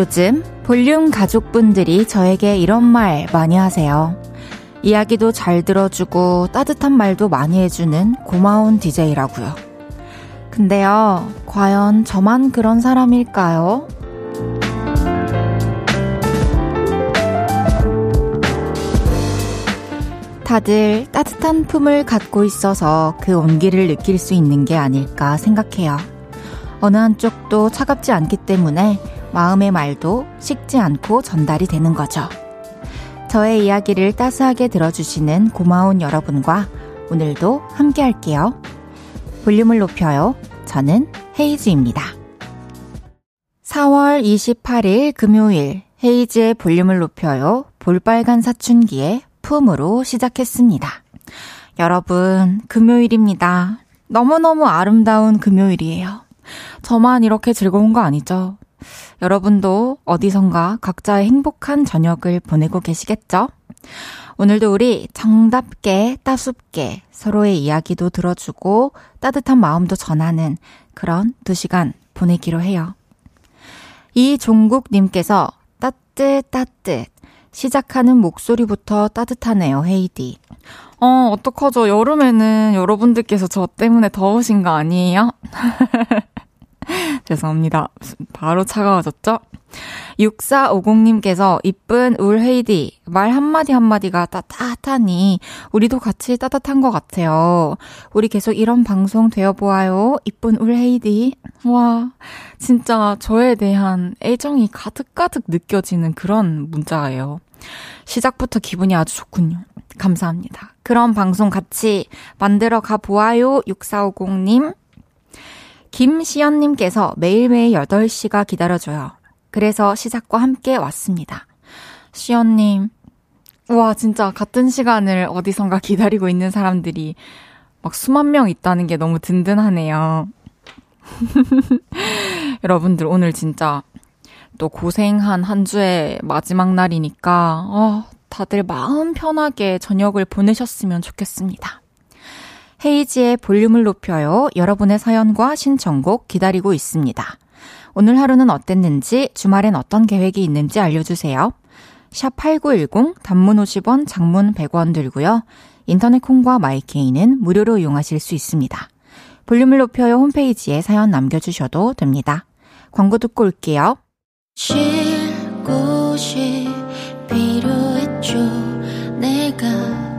요즘 볼륨 가족분들이 저에게 이런 말 많이 하세요. 이야기도 잘 들어주고 따뜻한 말도 많이 해주는 고마운 DJ라고요. 근데요, 과연 저만 그런 사람일까요? 다들 따뜻한 품을 갖고 있어서 그 온기를 느낄 수 있는 게 아닐까 생각해요. 어느 한쪽도 차갑지 않기 때문에 마음의 말도 식지 않고 전달이 되는 거죠. 저의 이야기를 따스하게 들어주시는 고마운 여러분과 오늘도 함께 할게요. 볼륨을 높여요. 저는 헤이즈입니다. 4월 28일 금요일 헤이즈의 볼륨을 높여요. 볼빨간 사춘기의 품으로 시작했습니다. 여러분, 금요일입니다. 너무너무 아름다운 금요일이에요. 저만 이렇게 즐거운 거 아니죠? 여러분도 어디선가 각자의 행복한 저녁을 보내고 계시겠죠? 오늘도 우리 정답게 따숩게 서로의 이야기도 들어주고 따뜻한 마음도 전하는 그런 두 시간 보내기로 해요. 이종국님께서 따뜻 따뜻 시작하는 목소리부터 따뜻하네요, 헤이디. 어, 어떡하죠? 여름에는 여러분들께서 저 때문에 더우신 거 아니에요? 죄송합니다. 바로 차가워졌죠? 6450님께서 이쁜 울 헤이디 말 한마디 한마디가 따뜻하니 우리도 같이 따뜻한 것 같아요. 우리 계속 이런 방송 되어보아요. 이쁜 울 헤이디. 와 진짜 저에 대한 애정이 가득가득 느껴지는 그런 문자예요. 시작부터 기분이 아주 좋군요. 감사합니다. 그런 방송 같이 만들어 가보아요. 6450님. 김시연님께서 매일매일 8시가 기다려줘요. 그래서 시작과 함께 왔습니다. 시연님, 와, 진짜 같은 시간을 어디선가 기다리고 있는 사람들이 막 수만 명 있다는 게 너무 든든하네요. 여러분들 오늘 진짜 또 고생한 한 주의 마지막 날이니까, 어, 다들 마음 편하게 저녁을 보내셨으면 좋겠습니다. 헤이지의 볼륨을 높여요. 여러분의 사연과 신청곡 기다리고 있습니다. 오늘 하루는 어땠는지, 주말엔 어떤 계획이 있는지 알려주세요. 샵 8910, 단문 50원, 장문 100원 들고요. 인터넷 콩과 마이케이는 무료로 이용하실 수 있습니다. 볼륨을 높여요 홈페이지에 사연 남겨주셔도 됩니다. 광고 듣고 올게요. 쉴 곳이 필요했죠. 내가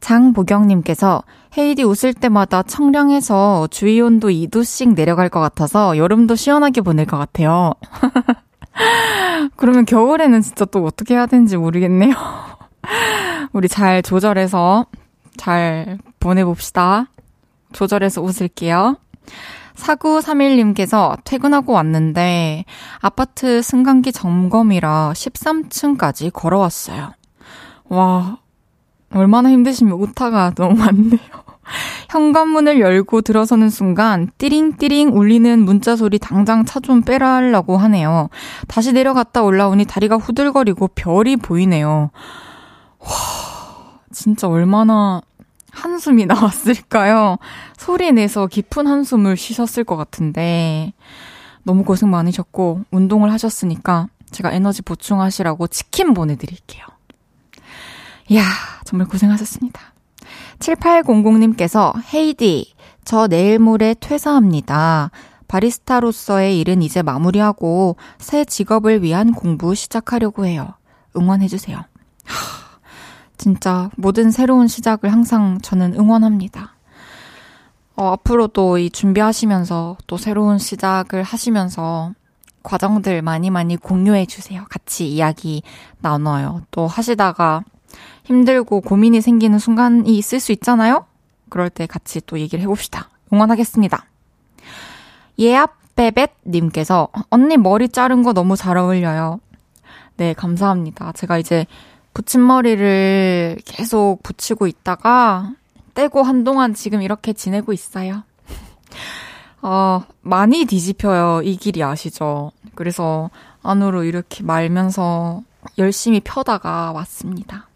장보경님께서 헤이디 웃을 때마다 청량해서 주위 온도 2도씩 내려갈 것 같아서 여름도 시원하게 보낼 것 같아요. 그러면 겨울에는 진짜 또 어떻게 해야 되는지 모르겠네요. 우리 잘 조절해서 잘 보내봅시다. 조절해서 웃을게요. 4931님께서 퇴근하고 왔는데 아파트 승강기 점검이라 13층까지 걸어왔어요. 와, 얼마나 힘드시면 오타가 너무 많네요. 현관문을 열고 들어서는 순간 띠링띠링 울리는 문자 소리 당장 차 좀 빼라 하려고 하네요. 다시 내려갔다 올라오니 다리가 후들거리고 별이 보이네요. 와, 진짜 얼마나 한숨이 나왔을까요? 소리 내서 깊은 한숨을 쉬셨을 것 같은데 너무 고생 많으셨고 운동을 하셨으니까 제가 에너지 보충하시라고 치킨 보내드릴게요. 이야, 정말 고생하셨습니다. 7800님께서 헤이디, 저 내일 모레 퇴사합니다. 바리스타로서의 일은 이제 마무리하고 새 직업을 위한 공부 시작하려고 해요. 응원해주세요. 하, 진짜 모든 새로운 시작을 항상 저는 응원합니다. 어, 앞으로도 이 준비하시면서 또 새로운 시작을 하시면서 과정들 많이 많이 공유해 주세요. 같이 이야기 나눠요. 또 하시다가 힘들고 고민이 생기는 순간이 있을 수 있잖아요? 그럴 때 같이 또 얘기를 해봅시다. 응원하겠습니다. 예압베벳님께서 언니 머리 자른 거 너무 잘 어울려요. 네, 감사합니다. 제가 이제 붙임머리를 계속 붙이고 있다가 떼고 한동안 지금 이렇게 지내고 있어요. 어, 많이 뒤집혀요. 이 길이 아시죠? 그래서 안으로 이렇게 말면서 열심히 펴다가 왔습니다.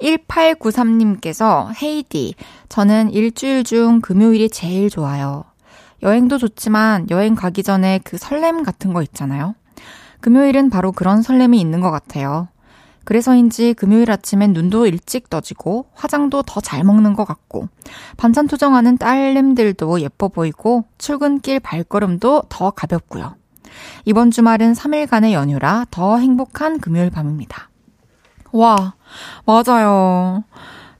1893님께서 헤이디, 저는 일주일 중 금요일이 제일 좋아요. 여행도 좋지만 여행 가기 전에 그 설렘 같은 거 있잖아요. 금요일은 바로 그런 설렘이 있는 것 같아요. 그래서인지 금요일 아침엔 눈도 일찍 떠지고 화장도 더 잘 먹는 것 같고 반찬 투정하는 딸님들도 예뻐 보이고 출근길 발걸음도 더 가볍고요. 이번 주말은 3일간의 연휴라 더 행복한 금요일 밤입니다. 와, 맞아요.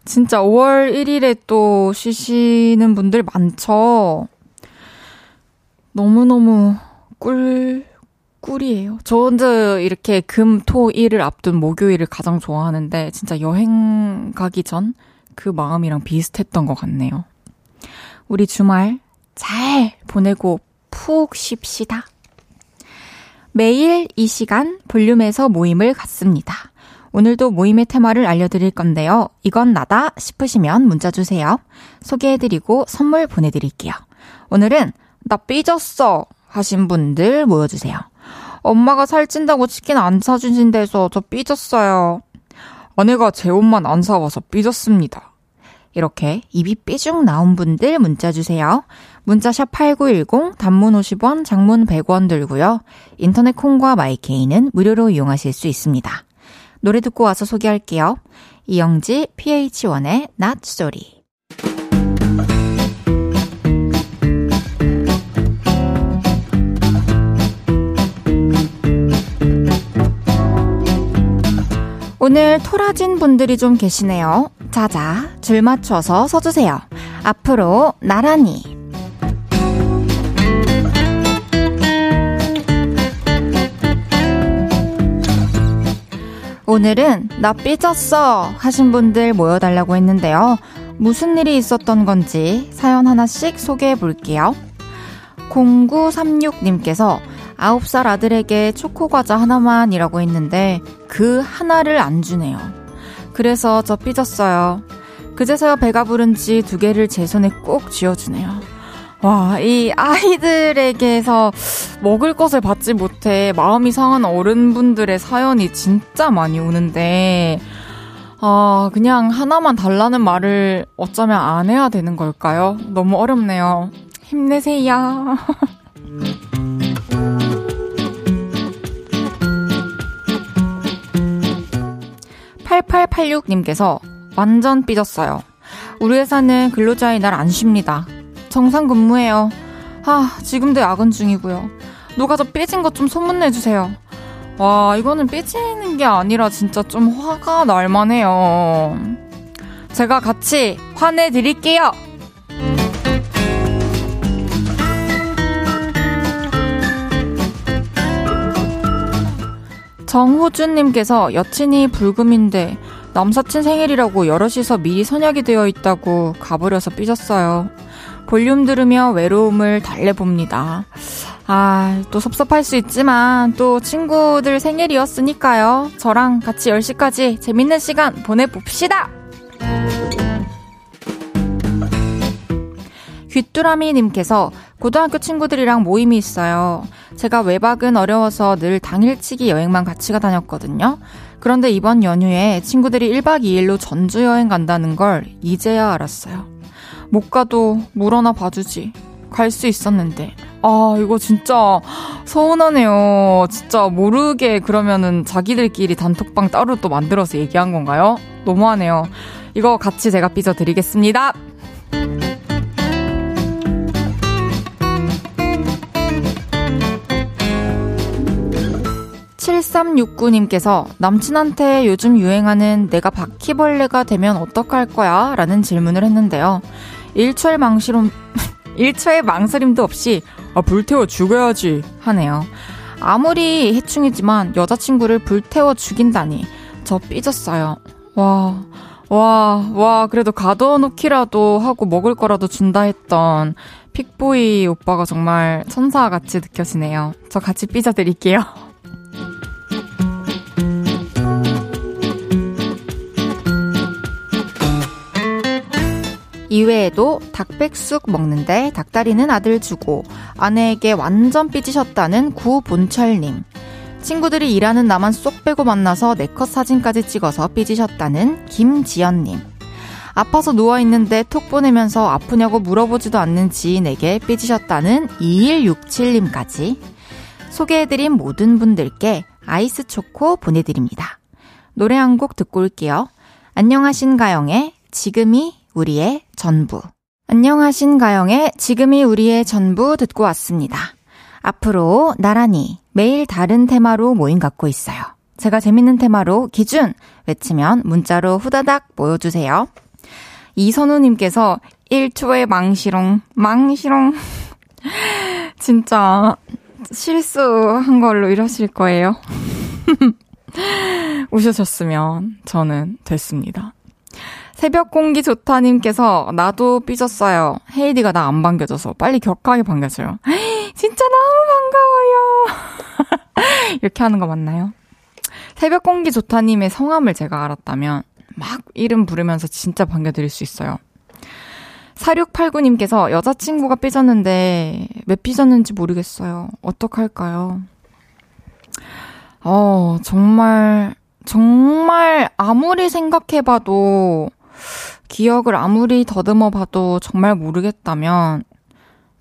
진짜 5월 1일에 또 쉬시는 분들 많죠? 너무너무 꿀, 꿀이에요. 저 혼자 이렇게 금, 토, 일을 앞둔 목요일을 가장 좋아하는데, 진짜 여행 가기 전 그 마음이랑 비슷했던 것 같네요. 우리 주말 잘 보내고 푹 쉽시다. 매일 이 시간 볼륨에서 모임을 갖습니다. 오늘도 모임의 테마를 알려드릴 건데요. 이건 나다 싶으시면 문자 주세요. 소개해드리고 선물 보내드릴게요. 오늘은 나 삐졌어 하신 분들 모여주세요. 엄마가 살찐다고 치킨 안 사주신대서 저 삐졌어요. 아내가 제 옷만 안 사와서 삐졌습니다. 이렇게 입이 삐죽 나온 분들 문자 주세요. 문자샵 8910 단문 50원, 장문 100원 들고요. 인터넷 콩과 마이케이는 무료로 이용하실 수 있습니다. 노래 듣고 와서 소개할게요. 이영지 PH1의 Not Sorry. 오늘 토라진 분들이 좀 계시네요. 자자, 줄 맞춰서 서주세요. 앞으로 나란히. 오늘은 나 삐졌어 하신 분들 모여달라고 했는데요. 무슨 일이 있었던 건지 사연 하나씩 소개해 볼게요. 0936님께서 9살 아들에게 초코과자 하나만이라고 했는데 그 하나를 안 주네요. 그래서 저 삐졌어요. 그제서야 배가 부른지 두 개를 제 손에 꼭 쥐어주네요. 와, 이 아이들에게서 먹을 것을 받지 못해 마음이 상한 어른분들의 사연이 진짜 많이 오는데, 아, 그냥 하나만 달라는 말을 어쩌면 안 해야 되는 걸까요? 너무 어렵네요. 힘내세요. 8886님께서 완전 삐졌어요. 우리 회사는 근로자의 날 안 쉽니다. 정상 근무해요. 아, 지금도 야근 중이고요. 누가 저 삐진 것 좀 소문내주세요. 와, 이거는 삐지는 게 아니라 진짜 좀 화가 날 만 해요. 제가 같이 화내드릴게요! 정호준님께서 여친이 불금인데 남사친 생일이라고 여럿이서 미리 선약이 되어 있다고 가버려서 삐졌어요. 볼륨 들으며 외로움을 달래봅니다. 아, 또 섭섭할 수 있지만 또 친구들 생일이었으니까요. 저랑 같이 10시까지 재밌는 시간 보내봅시다! 귀뚜라미님께서 고등학교 친구들이랑 모임이 있어요. 제가 외박은 어려워서 늘 당일치기 여행만 같이 가 다녔거든요. 그런데 이번 연휴에 친구들이 1박 2일로 전주 여행 간다는 걸 이제야 알았어요. 못 가도 물어나 봐주지. 갈 수 있었는데. 아, 이거 진짜 서운하네요. 진짜 모르게 그러면은 자기들끼리 단톡방 따로 또 만들어서 얘기한 건가요? 너무하네요. 이거 같이 제가 삐져드리겠습니다. 7369님께서 남친한테 요즘 유행하는 내가 바퀴벌레가 되면 어떡할 거야? 라는 질문을 했는데요. 1초의 망설임, 1초의 망설임도 없이 아, 불태워 죽여야지 하네요. 아무리 해충이지만 여자친구를 불태워 죽인다니 저 삐졌어요. 와, 와, 와, 그래도 가둬놓기라도 하고 먹을 거라도 준다 했던 픽보이 오빠가 정말 천사같이 느껴지네요. 저 같이 삐져드릴게요. 이외에도 닭백숙 먹는데 닭다리는 아들 주고 아내에게 완전 삐지셨다는 구본철님. 친구들이 일하는 나만 쏙 빼고 만나서 네컷 사진까지 찍어서 삐지셨다는 김지연님. 아파서 누워있는데 톡 보내면서 아프냐고 물어보지도 않는 지인에게 삐지셨다는 2167님까지 소개해드린 모든 분들께 아이스 초코 보내드립니다. 노래 한 곡 듣고 올게요. 안녕하신 가영의 지금이 우리의 전부. 안녕하신 가영의 지금이 우리의 전부 듣고 왔습니다. 앞으로 나란히 매일 다른 테마로 모임 갖고 있어요. 제가 재밌는 테마로 기준 외치면 문자로 후다닥 모여주세요. 이선우님께서 1초의 망시롱, 망시롱. 진짜 실수한 걸로 이러실 거예요. 우셔셨으면 저는 됐습니다. 새벽 공기 좋다님께서 나도 삐졌어요. 헤이디가 나 안 반겨줘서 빨리 격하게 반겨줘요. 진짜 너무 반가워요. 이렇게 하는 거 맞나요? 새벽 공기 좋다님의 성함을 제가 알았다면 막 이름 부르면서 진짜 반겨드릴 수 있어요. 4689님께서 여자친구가 삐졌는데 왜 삐졌는지 모르겠어요. 어떡할까요? 어, 정말, 정말 아무리 생각해봐도, 기억을 아무리 더듬어 봐도 정말 모르겠다면,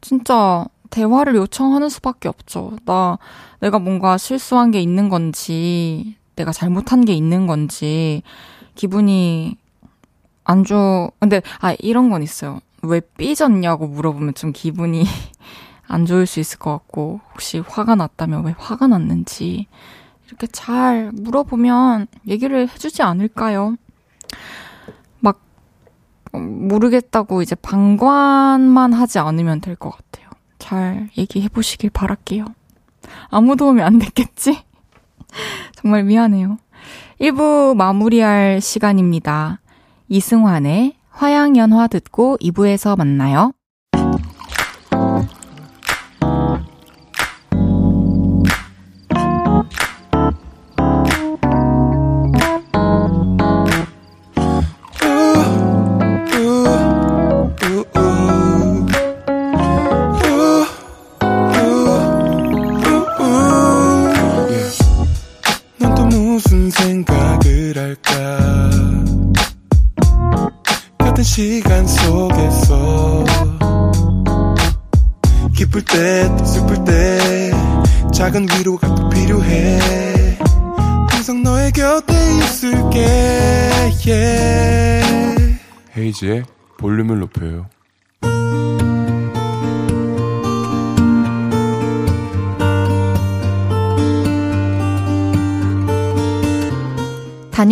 진짜 대화를 요청하는 수밖에 없죠. 나, 내가 뭔가 실수한 게 있는 건지, 내가 잘못한 게 있는 건지, 기분이 안 좋, 근데, 아, 이런 건 있어요. 왜 삐졌냐고 물어보면 좀 기분이 안 좋을 수 있을 것 같고, 혹시 화가 났다면 왜 화가 났는지, 이렇게 잘 물어보면 얘기를 해주지 않을까요? 막, 모르겠다고 이제 방관만 하지 않으면 될 것 같아요. 잘 얘기해 보시길 바랄게요. 아무 도움이 안 됐겠지? 정말 미안해요. 1부 마무리할 시간입니다. 이승환의 화양연화 듣고 2부에서 만나요.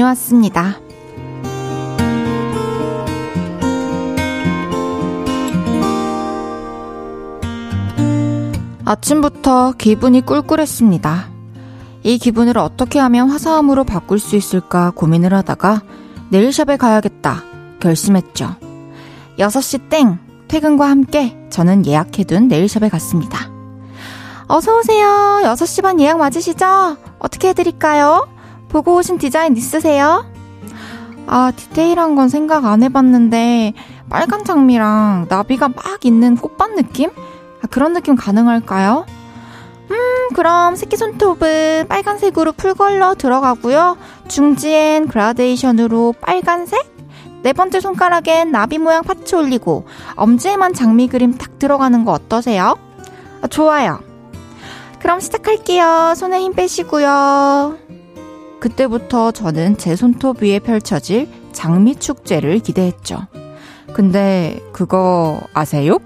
다녀왔습니다. 아침부터 기분이 꿀꿀했습니다. 이 기분을 어떻게 하면 화사함으로 바꿀 수 있을까 고민을 하다가 네일샵에 가야겠다 결심했죠. 6시 땡! 퇴근과 함께 저는 예약해둔 네일샵에 갔습니다. 어서오세요. 6시 반 예약 맞으시죠? 어떻게 해드릴까요? 보고 오신 디자인 있으세요? 아, 디테일한 건 생각 안 해봤는데, 빨간 장미랑 나비가 막 있는 꽃밭 느낌? 아, 그런 느낌 가능할까요? 음, 그럼 새끼손톱은 빨간색으로 풀컬러 들어가고요. 중지엔 그라데이션으로 빨간색? 네 번째 손가락엔 나비 모양 파츠 올리고 엄지에만 장미 그림 탁 들어가는 거 어떠세요? 아, 좋아요. 그럼 시작할게요. 손에 힘 빼시고요. 그때부터 저는 제 손톱 위에 펼쳐질 장미 축제를 기대했죠. 근데 그거 아세요?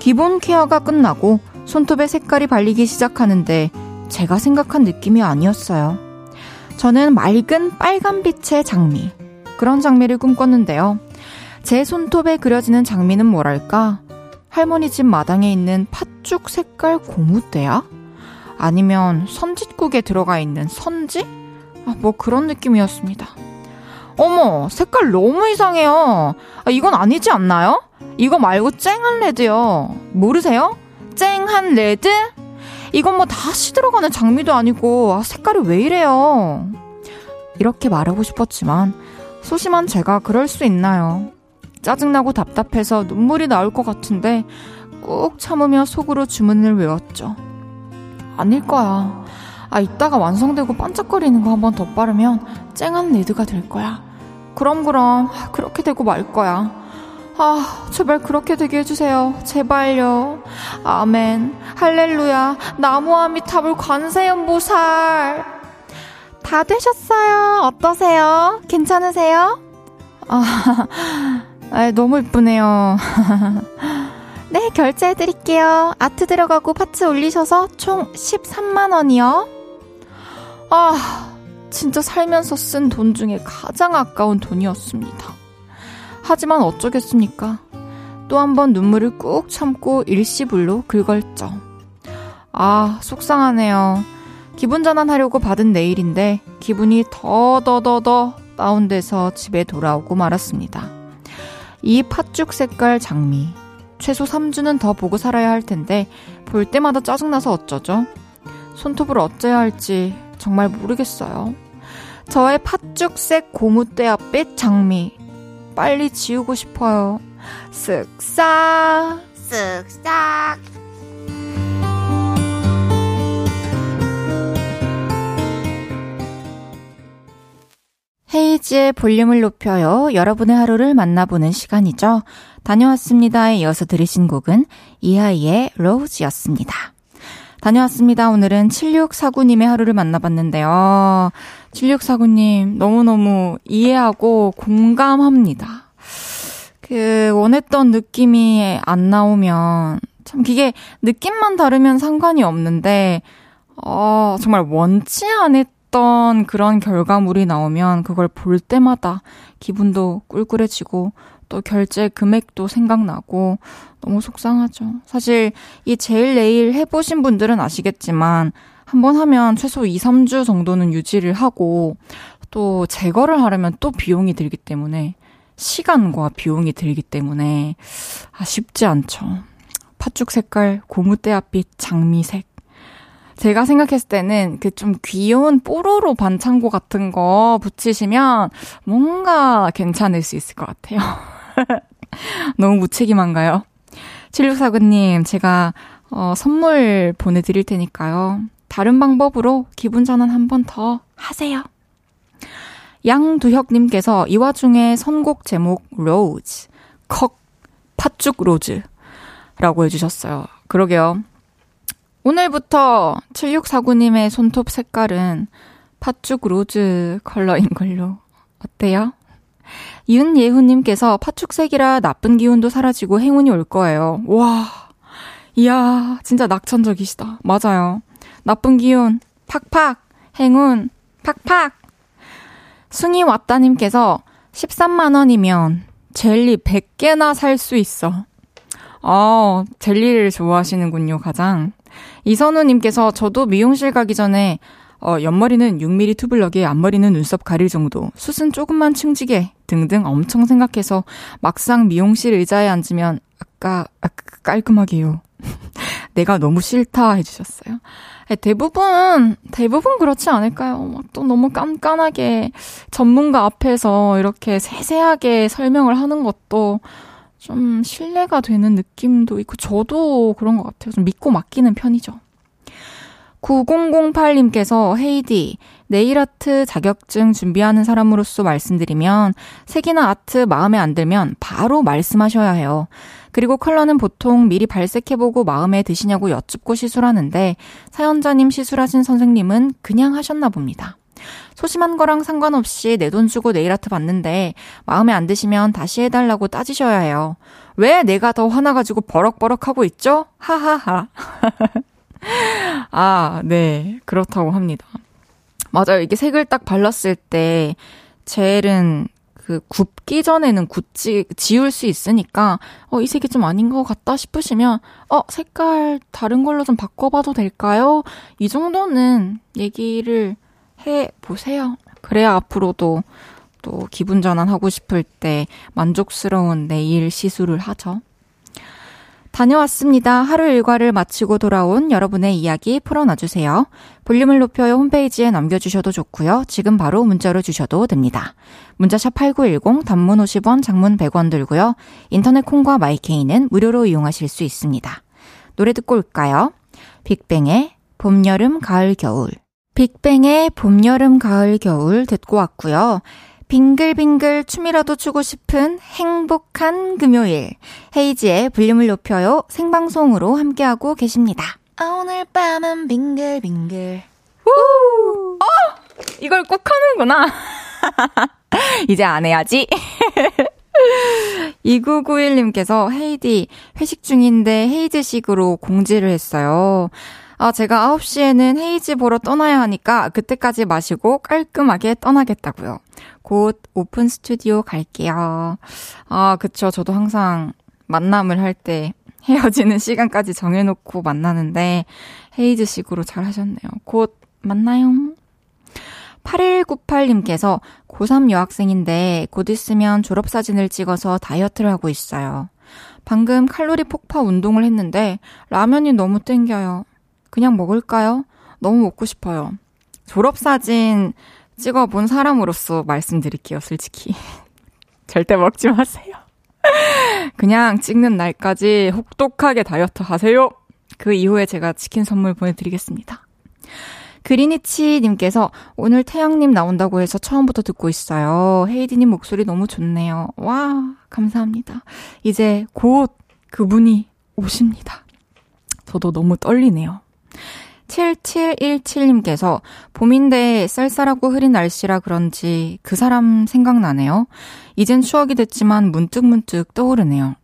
기본 케어가 끝나고 손톱에 색깔이 발리기 시작하는데 제가 생각한 느낌이 아니었어요. 저는 맑은 빨간빛의 장미, 그런 장미를 꿈꿨는데요. 제 손톱에 그려지는 장미는 뭐랄까? 할머니 집 마당에 있는 팥죽 색깔 고무대야? 아니면 선짓국에 들어가 있는 선지? 아, 뭐 그런 느낌이었습니다. 어머, 색깔 너무 이상해요. 아, 이건 아니지 않나요? 이거 말고 쨍한 레드요. 모르세요? 쨍한 레드? 이건 뭐 다시 들어가는 장미도 아니고, 아, 색깔이 왜 이래요? 이렇게 말하고 싶었지만, 소심한 제가 그럴 수 있나요? 짜증나고 답답해서 눈물이 나올 것 같은데 꾹 참으며 속으로 주문을 외웠죠. 아닐 거야. 아, 이따가 완성되고 반짝거리는 거 한 번 더 빠르면 쨍한 레드가 될 거야. 그럼, 그럼. 그렇게 되고 말 거야. 아, 제발 그렇게 되게 해주세요. 제발요. 아멘. 할렐루야. 나무아미타불 관세음보살. 다 되셨어요. 어떠세요? 괜찮으세요? 아, 아 너무 이쁘네요. 네, 결제해드릴게요. 아트 들어가고 파츠 올리셔서 총 13만원이요. 아, 진짜 살면서 쓴 돈 중에 가장 아까운 돈이었습니다. 하지만 어쩌겠습니까? 또 한 번 눈물을 꾹 참고 일시불로 긁었죠. 아, 속상하네요. 기분 전환하려고 받은 내일인데 기분이 더더더더 다운돼서 집에 돌아오고 말았습니다. 이 팥죽 색깔 장미. 최소 3주는 더 보고 살아야 할 텐데 볼 때마다 짜증나서 어쩌죠? 손톱을 어째야 할지 정말 모르겠어요. 저의 팥죽색 고무대앞빛 장미 빨리 지우고 싶어요. 쓱싹 쓱싹 헤이지의 볼륨을 높여요. 여러분의 하루를 만나보는 시간이죠. 다녀왔습니다에 이어서 들으신 곡은 이하이의 로우즈였습니다. 다녀왔습니다. 오늘은 7649님의 하루를 만나봤는데요. 7649님, 너무너무 이해하고 공감합니다. 그, 원했던 느낌이 안 나오면, 참, 그게 느낌만 다르면 상관이 없는데, 어, 정말 원치 않았 던 그런 결과물이 나오면 그걸 볼 때마다 기분도 꿀꿀해지고 또 결제 금액도 생각나고 너무 속상하죠. 사실 이 제일 내일 해보신 분들은 아시겠지만 한번 하면 최소 2, 3주 정도는 유지를 하고 또 제거를 하려면 또 비용이 들기 때문에 시간과 비용이 들기 때문에 아 쉽지 않죠. 팥죽 색깔, 고무대앞빛, 장미색. 제가 생각했을 때는 그 좀 귀여운 뽀로로 반창고 같은 거 붙이시면 뭔가 괜찮을 수 있을 것 같아요. 너무 무책임한가요? 7649님, 제가 어, 선물 보내드릴 테니까요. 다른 방법으로 기분 전환 한 번 더 하세요. 양두혁님께서 이 와중에 선곡 제목 로즈, 컥, 팥죽 rose 라고 해주셨어요. 그러게요. 오늘부터 7649님의 손톱 색깔은 팥죽 rose 컬러인 걸로. 어때요? 윤예훈님께서 팥죽색이라 나쁜 기운도 사라지고 행운이 올 거예요. 와, 이야, 진짜 낙천적이시다. 맞아요. 나쁜 기운, 팍팍, 행운, 팍팍. 숭이 왔다님께서 13만원이면 젤리 100개나 살 수 있어. 어, 젤리를 좋아하시는군요, 가장. 이선우님께서 저도 미용실 가기 전에 어, 옆머리는 6mm 투블럭에 앞머리는 눈썹 가릴 정도, 숱은 조금만 층지게 등등 엄청 생각해서 막상 미용실 의자에 앉으면 아까, 아까 깔끔하게요. 내가 너무 싫다 해주셨어요. 네, 대부분, 대부분 그렇지 않을까요? 또 너무 깐깐하게 전문가 앞에서 이렇게 세세하게 설명을 하는 것도 좀 신뢰가 되는 느낌도 있고, 저도 그런 것 같아요. 좀 믿고 맡기는 편이죠. 9008님께서 헤이디, 네일 아트 자격증 준비하는 사람으로서 말씀드리면 색이나 아트 마음에 안 들면 바로 말씀하셔야 해요. 그리고 컬러는 보통 미리 발색해보고 마음에 드시냐고 여쭙고 시술하는데 사연자님 시술하신 선생님은 그냥 하셨나 봅니다. 소심한 거랑 상관없이 내 돈 주고 네일 아트 받는데 마음에 안 드시면 다시 해달라고 따지셔야 해요. 왜 내가 더 화나가지고 버럭버럭 하고 있죠? 하하하. 아, 네. 그렇다고 합니다. 맞아요. 이게 색을 딱 발랐을 때 젤은 그 굽기 전에는 굳지 지울 수 있으니까 어 이 색이 좀 아닌 것 같다 싶으시면 어 색깔 다른 걸로 좀 바꿔봐도 될까요? 이 정도는 얘기를 해 보세요. 그래야 앞으로도 또 기분 전환하고 싶을 때 만족스러운 네일 시술을 하죠. 다녀왔습니다. 하루 일과를 마치고 돌아온 여러분의 이야기 풀어놔주세요. 볼륨을 높여요 홈페이지에 남겨주셔도 좋고요. 지금 바로 문자로 주셔도 됩니다. 문자샵 8910 단문 50원 장문 100원 들고요. 인터넷 콩과 마이케이는 무료로 이용하실 수 있습니다. 노래 듣고 올까요? 빅뱅의 봄, 여름, 가을, 겨울 빅뱅의 봄, 여름, 가을, 겨울 듣고 왔고요. 빙글빙글 춤이라도 추고 싶은 행복한 금요일. 헤이지의 볼륨을 높여요. 생방송으로 함께하고 계십니다. 오늘 밤은 빙글빙글. 우! 어! 이걸 꼭 하는구나. 이제 안 해야지. 2991님께서 헤이디 회식 중인데 헤이즈식으로 공지를 했어요. 아, 제가 9시에는 헤이즈 보러 떠나야 하니까 그때까지 마시고 깔끔하게 떠나겠다고요. 곧 오픈 스튜디오 갈게요. 아, 그쵸. 저도 항상 만남을 할 때 헤어지는 시간까지 정해놓고 만나는데 헤이즈 식으로 잘 하셨네요. 곧 만나요. 8198님께서 고3 여학생인데 곧 있으면 졸업사진을 찍어서 다이어트를 하고 있어요. 방금 칼로리 폭파 운동을 했는데 라면이 너무 땡겨요. 그냥 먹을까요? 너무 먹고 싶어요. 졸업사진 찍어본 사람으로서 말씀드릴게요, 솔직히. 절대 먹지 마세요. 그냥 찍는 날까지 혹독하게 다이어트 하세요. 그 이후에 제가 치킨 선물 보내드리겠습니다. 그리니치님께서 오늘 태양님 나온다고 해서 처음부터 듣고 있어요. 헤이디님 목소리 너무 좋네요. 와, 감사합니다. 이제 곧 그분이 오십니다. 저도 너무 떨리네요. 7717님께서 봄인데 쌀쌀하고 흐린 날씨라 그런지 그 사람 생각나네요. 이젠 추억이 됐지만 문득 문득 떠오르네요.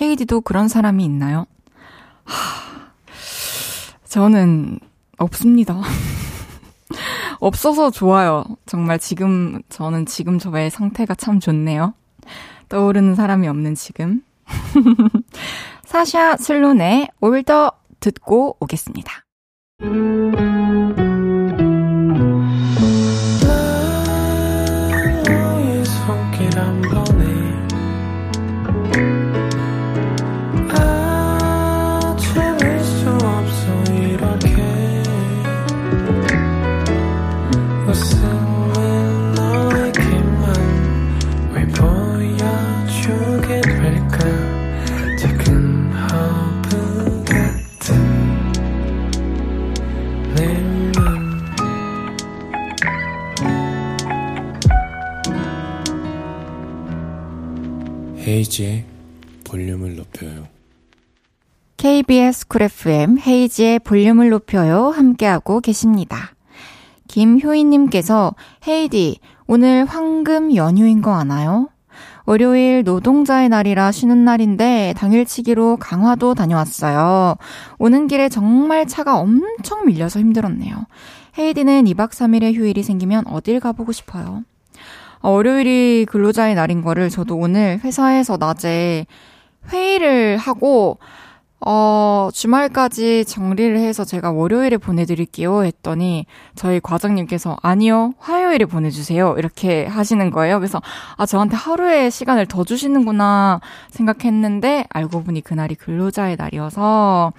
헤이디도 그런 사람이 있나요? 하, 저는 없습니다. 없어서 좋아요. 정말 지금, 저는 지금 저의 상태가 참 좋네요. 떠오르는 사람이 없는 지금. 사샤 슬론의 올더 듣고 오겠습니다. Música 헤이즈의 볼륨을 높여요. KBS 쿨 FM 헤이즈의 볼륨을 높여요. 함께하고 계십니다. 김효인님께서 헤이디, 오늘 황금 연휴인 거 아나요? 월요일 노동자의 날이라 쉬는 날인데 당일치기로 강화도 다녀왔어요. 오는 길에 정말 차가 엄청 밀려서 힘들었네요. 헤이디는 2박 3일의 휴일이 생기면 어딜 가보고 싶어요? 어, 월요일이 근로자의 날인 거를 저도 오늘 회사에서 낮에 회의를 하고 어, 주말까지 정리를 해서 제가 월요일에 보내드릴게요 했더니 저희 과장님께서 아니요, 화요일에 보내주세요. 이렇게 하시는 거예요. 그래서 아, 저한테 하루의 시간을 더 주시는구나 생각했는데 알고 보니 그날이 근로자의 날이어서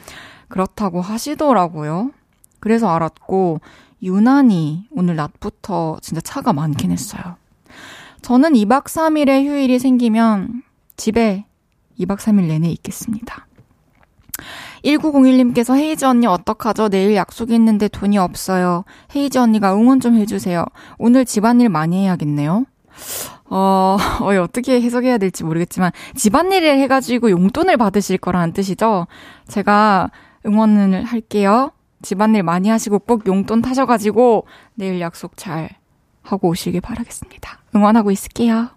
그렇다고 하시더라고요. 그래서 알았고, 유난히 오늘 낮부터 진짜 차가 많긴 했어요. 저는 2박 3일의 휴일이 생기면 집에 2박 3일 내내 있겠습니다. 1901님께서 헤이즈 언니 어떡하죠? 내일 약속이 있는데 돈이 없어요. 헤이즈 언니가 응원 좀 해주세요. 오늘 집안일 많이 해야겠네요. 어, 어, 어떻게 해석해야 될지 모르겠지만, 집안일을 해가지고 용돈을 받으실 거라는 뜻이죠? 제가 응원을 할게요. 집안일 많이 하시고 꼭 용돈 타셔가지고, 내일 약속 잘 하고 오시길 바라겠습니다. 응원하고 있을게요.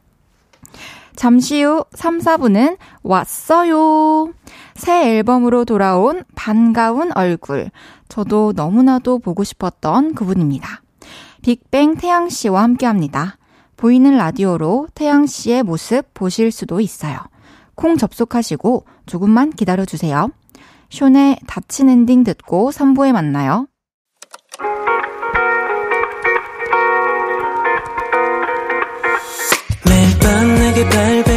잠시 후 3, 4분은 왔어요. 새 앨범으로 돌아온 반가운 얼굴. 저도 너무나도 보고 싶었던 그분입니다. 빅뱅 태양 씨와 함께 합니다. 보이는 라디오로 태양 씨의 모습 보실 수도 있어요. 콩 접속하시고 조금만 기다려주세요. 쇼의 닫힌 엔딩 듣고 3부에 만나요.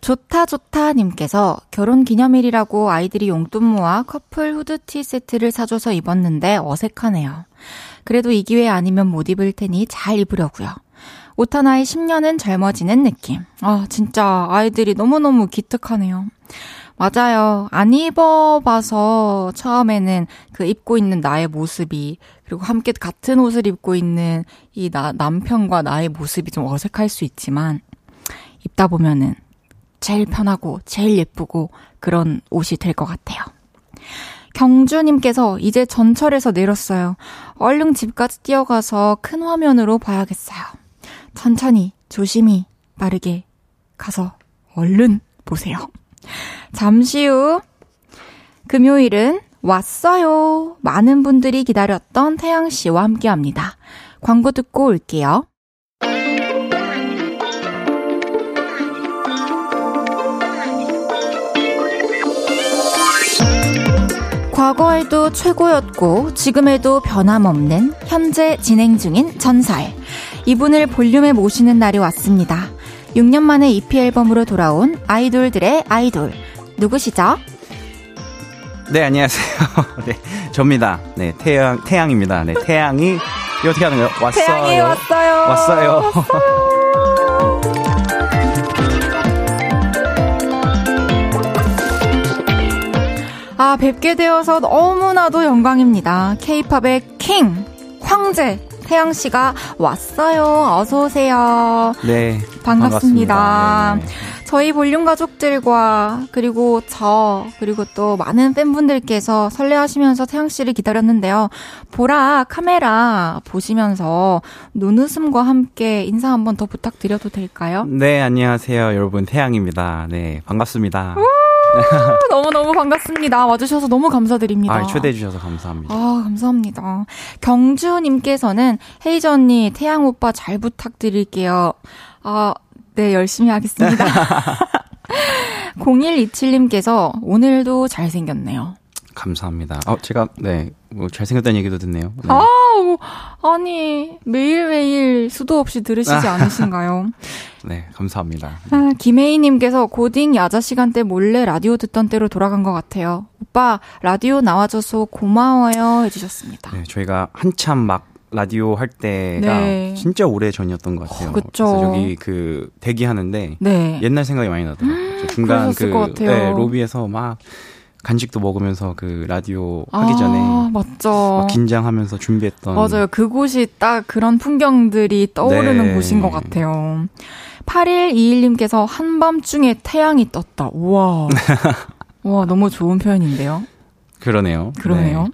좋다 좋다 님께서 결혼 기념일이라고 아이들이 용돈 모아 커플 후드티 세트를 사줘서 입었는데 어색하네요. 그래도 이 기회 아니면 못 입을 테니 잘 입으려고요. 옷 하나에 10년은 젊어지는 느낌. 아, 진짜 아이들이 너무너무 기특하네요. 맞아요. 안 입어봐서 처음에는 그 입고 있는 나의 모습이 그리고 함께 같은 옷을 입고 있는 이 나, 남편과 나의 모습이 좀 어색할 수 있지만 입다 보면은 제일 편하고 제일 예쁘고 그런 옷이 될 것 같아요. 경주님께서 이제 전철에서 내렸어요. 얼른 집까지 뛰어가서 큰 화면으로 봐야겠어요. 천천히, 조심히, 빠르게 가서 얼른 보세요. 잠시 후 금요일은 왔어요. 많은 분들이 기다렸던 태양 씨와 함께 합니다. 광고 듣고 올게요. 과거에도 최고였고 지금에도 변함없는 현재 진행 중인 전설. 이분을 볼륨에 모시는 날이 왔습니다. 6년 만에 EP 앨범으로 돌아온 아이돌들의 아이돌. 누구시죠? 네, 안녕하세요. 네, 접니다. 네, 태양, 태양입니다. 네, 태양이, 이 어떻게 하는 거예요? 왔어요. 태양이 왔어요. 왔어요. 왔어요. 아, 뵙게 되어서 너무나도 영광입니다. 케이팝의 킹, 황제, 태양 씨가 왔어요. 어서 오세요. 네. 반갑습니다. 반갑습니다. 네. 저희 볼륨 가족들과 그리고 저 그리고 또 많은 팬분들께서 설레하시면서 태양 씨를 기다렸는데요. 보라 카메라 보시면서 눈웃음과 함께 인사 한번 더 부탁드려도 될까요? 네, 안녕하세요. 여러분, 태양입니다. 네, 반갑습니다. 너무너무 반갑습니다. 와주셔서 너무 감사드립니다. 아, 초대해주셔서 감사합니다. 아, 감사합니다. 경주님께서는 헤이즈 언니, 태양 오빠 잘 부탁드릴게요. 아, 네, 열심히 하겠습니다. 0127님께서 오늘도 잘생겼네요. 감사합니다. 어, 제가, 네, 뭐, 잘생겼다는 얘기도 듣네요. 네. 아우, 아니, 매일매일 수도 없이 들으시지 않으신가요? 네, 감사합니다. 아, 김혜희님께서 고딩 야자 시간 때 몰래 라디오 듣던 때로 돌아간 것 같아요. 오빠, 라디오 나와줘서 고마워요. 해주셨습니다. 네, 저희가 한참 막 라디오 할 때가 네. 진짜 오래 전이었던 것 같아요. 어, 그쵸. 래서 저기 그 대기하는데 네. 옛날 생각이 많이 나더라고요. 저 중간 그. 네, 로비에서 막 간식도 먹으면서 그 라디오 하기 아, 전에 맞죠. 막 긴장하면서 준비했던 맞아요. 그곳이 딱 그런 풍경들이 떠오르는 네. 곳인 것 같아요. 8121님께서 한밤중에 태양이 떴다. 우와. 와, 너무 좋은 표현인데요. 그러네요. 그러네요.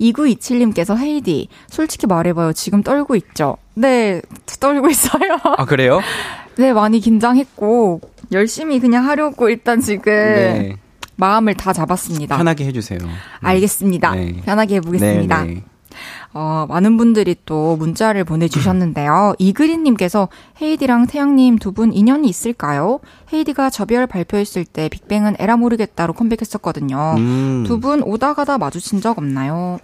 2927님께서 헤이디, 솔직히 말해봐요. 지금 떨고 있죠? 네, 떨고 있어요. 아 그래요? 네, 많이 긴장했고, 열심히 그냥 하려고 일단 지금 네. 마음을 다 잡았습니다. 편하게 해주세요. 알겠습니다. 네. 편하게 해보겠습니다. 네, 네. 어, 많은 분들이 또 문자를 보내주셨는데요. 이그린님께서 헤이디랑 태양님 두 분 인연이 있을까요? 헤이디가 저별 발표했을 때 빅뱅은 에라 모르겠다로 컴백했었거든요. 음, 두분 오다 가다 마주친 적 없나요?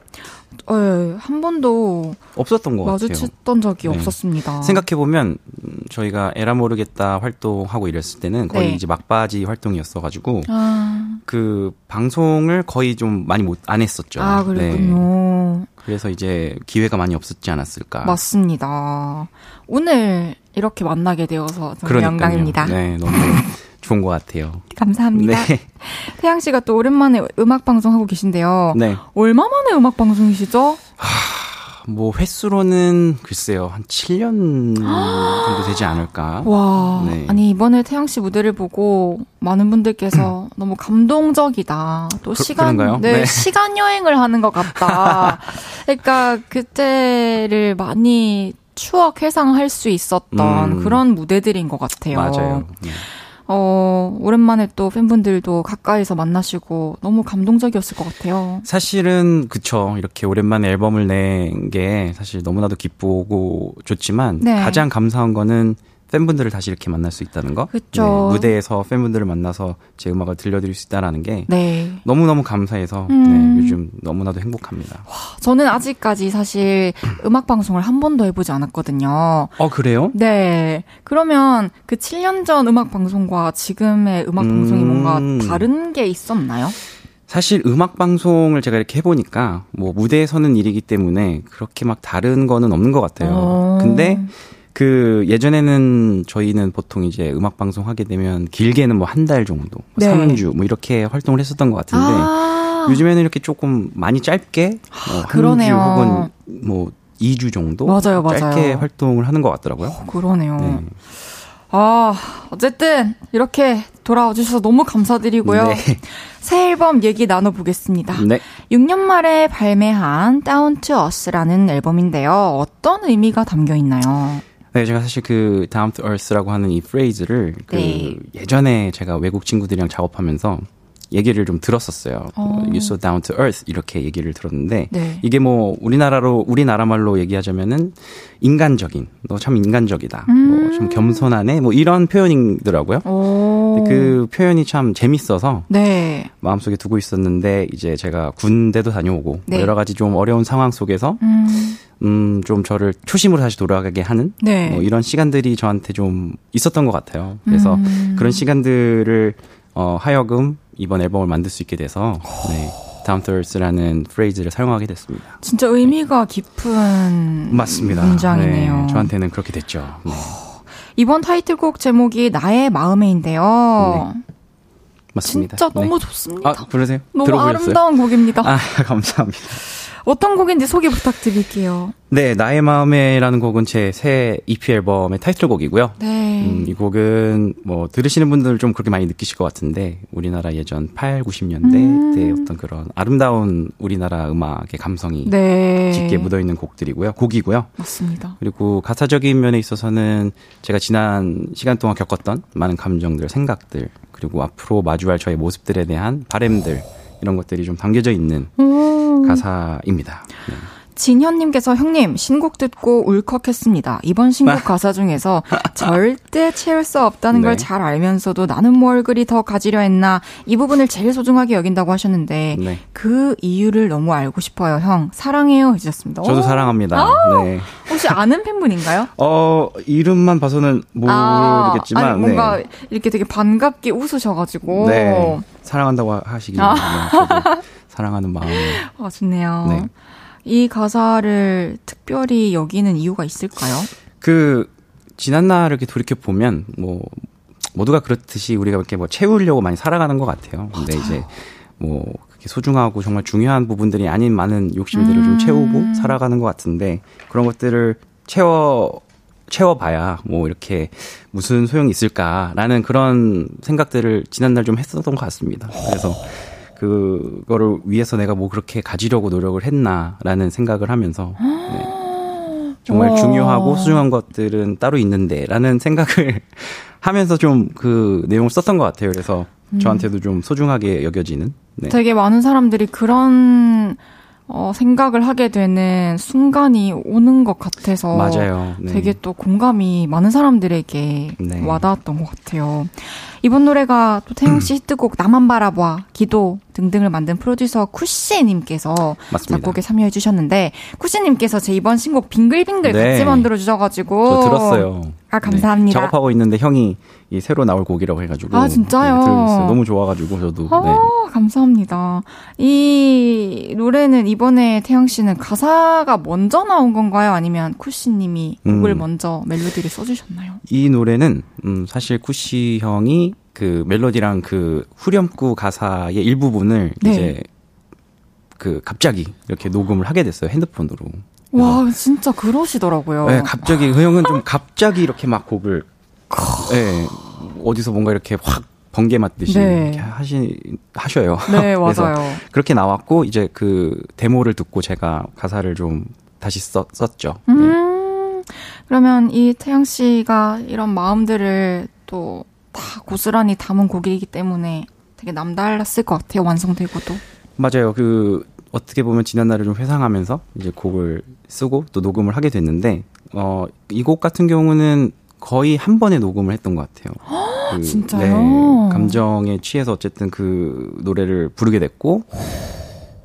어, 한 번도 없었던 것 같아요. 마주쳤던 적이 네. 없었습니다. 생각해 보면 저희가 에라 모르겠다 활동하고 이랬을 때는 거의 네. 이제 막바지 활동이었어가지고 아, 그 방송을 거의 좀 많이 못 안 했었죠. 아, 네. 그랬군요. 그래서 이제 기회가 많이 없었지 않았을까. 맞습니다. 오늘 이렇게 만나게 되어서 정말 그러니까요. 영광입니다. 네, 너무 좋은 것 같아요. 감사합니다. 네, 태양 씨가 또 오랜만에 음악 방송 하고 계신데요. 네. 얼마 만에 음악 방송이시죠? 뭐 횟수로는 글쎄요 한 7년 정도 되지 않을까. 와, 네. 아니 이번에 태양 씨 무대를 보고 많은 분들께서 너무 감동적이다. 또 그- 시간? 네, 네. 시간 여행을 하는 것 같다. 그러니까 그때를 많이 추억 회상할 수 있었던 음. 그런 무대들인 것 같아요. 맞아요. 네. 어, 오랜만에 또 팬분들도 가까이서 만나시고 너무 감동적이었을 것 같아요. 사실은 그쵸 이렇게 오랜만에 앨범을 낸 게 사실 너무나도 기쁘고 좋지만 네. 가장 감사한 거는 팬분들을 다시 이렇게 만날 수 있다는 거. 네, 무대에서 팬분들을 만나서 제 음악을 들려드릴 수 있다라는 게 네. 너무너무 감사해서 음. 네, 요즘 너무나도 행복합니다. 저는 아직까지 사실 음악 방송을 한 번도 해보지 않았거든요. 어 그래요? 네. 그러면 그 7년 전 음악 방송과 지금의 음악 방송이 음. 뭔가 다른 게 있었나요? 사실 음악 방송을 제가 이렇게 해보니까 뭐 무대에 서는 일이기 때문에 그렇게 막 다른 거는 없는 것 같아요. 어. 근데 그 예전에는 저희는 보통 이제 음악 방송 하게 되면 길게는 뭐 한 달 정도, 네. 3주 뭐 이렇게 활동을 했었던 것 같은데 아, 요즘에는 이렇게 조금 많이 짧게 뭐 한주 그러네요. 혹은 뭐 2주 정도 맞아요, 맞아요. 짧게 활동을 하는 것 같더라고요. 그러네요. 네. 아, 어쨌든 이렇게 돌아와 주셔서 너무 감사드리고요. 네. 새 앨범 얘기 나눠보겠습니다. 네. 6년 만에 발매한 Down to Us라는 앨범인데요. 어떤 의미가 담겨 있나요? 네, 제가 사실 그 Down to Earth라고 하는 이 프레이즈를 그 네. 예전에 제가 외국 친구들이랑 작업하면서 얘기를 좀 들었었어요. 어. You so down to earth 이렇게 얘기를 들었는데 네. 이게 뭐 우리나라로 우리나라 말로 얘기하자면은 인간적인 너 참 인간적이다. 음. 뭐좀 겸손하네. 뭐 이런 표현이더라고요. 오. 그 표현이 참 재밌어서 네. 마음속에 두고 있었는데 이제 제가 군대도 다녀오고 뭐 네. 여러 가지 좀 어려운 상황 속에서 음, 음 좀 저를 초심으로 다시 돌아가게 하는 네. 뭐 이런 시간들이 저한테 좀 있었던 것 같아요. 그래서 음. 그런 시간들을 어, 하여금 이번 앨범을 만들 수 있게 돼서 네, to Earth라는 프레이즈를 사용하게 됐습니다. 진짜 의미가 깊은 맞습니다. 문장이네요. 네, 저한테는 그렇게 됐죠. 네, 이번 타이틀곡 제목이 나의 마음에인데요. 맞습니다. 진짜 네. 너무 좋습니다. 아, 그러세요? 너무 들어보셨어요? 아름다운 곡입니다. 아, 감사합니다. 어떤 곡인지 소개 부탁드릴게요. 네, 나의 마음에라는 곡은 제 새 EP 앨범의 타이틀곡이고요. 네. 음, 이 곡은 뭐 들으시는 분들 좀 그렇게 많이 느끼실 것 같은데 우리나라 예전 8, 90년대 음. 때 어떤 그런 아름다운 우리나라 음악의 감성이 네. 짙게 묻어 있는 곡들이고요. 곡이고요. 맞습니다. 그리고 가사적인 면에 있어서는 제가 지난 시간 동안 겪었던 많은 감정들, 생각들, 그리고 앞으로 마주할 저의 모습들에 대한 바램들 이런 것들이 좀 담겨져 있는 음. 가사입니다. 네. 진현님께서 형님 신곡 듣고 울컥했습니다. 이번 신곡 가사 중에서 절대 채울 수 없다는 네. 걸잘 알면서도 나는 뭘 그리 더 가지려 했나 이 부분을 제일 소중하게 여긴다고 하셨는데 네. 그 이유를 너무 알고 싶어요. 형 사랑해요 해주셨습니다. 저도 오, 사랑합니다. 네. 혹시 아는 팬분인가요? 어, 이름만 봐서는 모르겠지만, 아, 뭔가 네. 이렇게 되게 반갑게 웃으셔가지고 네. 사랑한다고 하시길 아. 사랑하는 마음에. 아, 좋네요. 네. 이 가사를 특별히 여기는 이유가 있을까요? 그, 지난 날을 이렇게 돌이켜 보면, 뭐, 모두가 그렇듯이 우리가 이렇게 뭐 채우려고 많이 살아가는 것 같아요. 근데 이제, 뭐, 그렇게 소중하고 정말 중요한 부분들이 아닌 많은 욕심들을 음. 좀 채우고 살아가는 것 같은데, 그런 것들을 채워, 채워봐야 뭐 이렇게 무슨 소용이 있을까라는 그런 생각들을 지난날 좀 했었던 것 같습니다. 그래서 그거를 위해서 내가 뭐 그렇게 가지려고 노력을 했나라는 생각을 하면서 네. 정말 와. 중요하고 소중한 것들은 따로 있는데라는 생각을 하면서 좀 그 내용을 썼던 것 같아요. 그래서 저한테도 좀 소중하게 여겨지는. 네. 되게 많은 사람들이 그런 어, 생각을 하게 되는 순간이 오는 것 같아서 맞아요. 네. 되게 또 공감이 많은 사람들에게 네. 와닿았던 것 같아요. 이번 노래가 또 태영 씨 히트곡 나만 바라봐, 기도 등등을 만든 프로듀서 맞습니다. 작곡에 참여해 주셨는데 쿠씨님께서 제 이번 신곡 빙글빙글 네. 같이 만들어 주셔가지고 저 들었어요. 아 감사합니다. 네. 작업하고 있는데 형이 이 새로 나올 곡이라고 해가지고. 아, 진짜요? 네. 너무 좋아가지고 저도. 네. 어, 감사합니다. 이 노래는 이번에 태영 씨는 가사가 먼저 나온 건가요? 아니면 쿠씨님이 곡을 음. 먼저 멜로디를 써주셨나요? 이 노래는 음 사실 쿠시 형이 그 멜로디랑 그 후렴구 가사의 일부분을 네. 이제 그 갑자기 이렇게 녹음을 하게 됐어요 핸드폰으로. 와, 진짜 그러시더라고요. 네, 갑자기 그 형은 좀 갑자기 이렇게 막 곡을 네, 어디서 뭔가 이렇게 확 번개 맞듯이 네. 하시 하셔요. 네, 맞아요. 그렇게 나왔고 이제 그 데모를 듣고 제가 가사를 좀 다시 썼, 썼죠. 네. 음, 그러면 이 태영 씨가 이런 마음들을 또 다 고스란히 담은 곡이기 때문에 되게 남달랐을 것 같아요. 완성되고도. 맞아요. 그 어떻게 보면 지난날을 좀 회상하면서 이제 곡을 쓰고 또 녹음을 하게 됐는데 어, 이 곡 같은 경우는 거의 한 번에 녹음을 했던 것 같아요. 그, 진짜요? 네, 감정에 취해서 어쨌든 그 노래를 부르게 됐고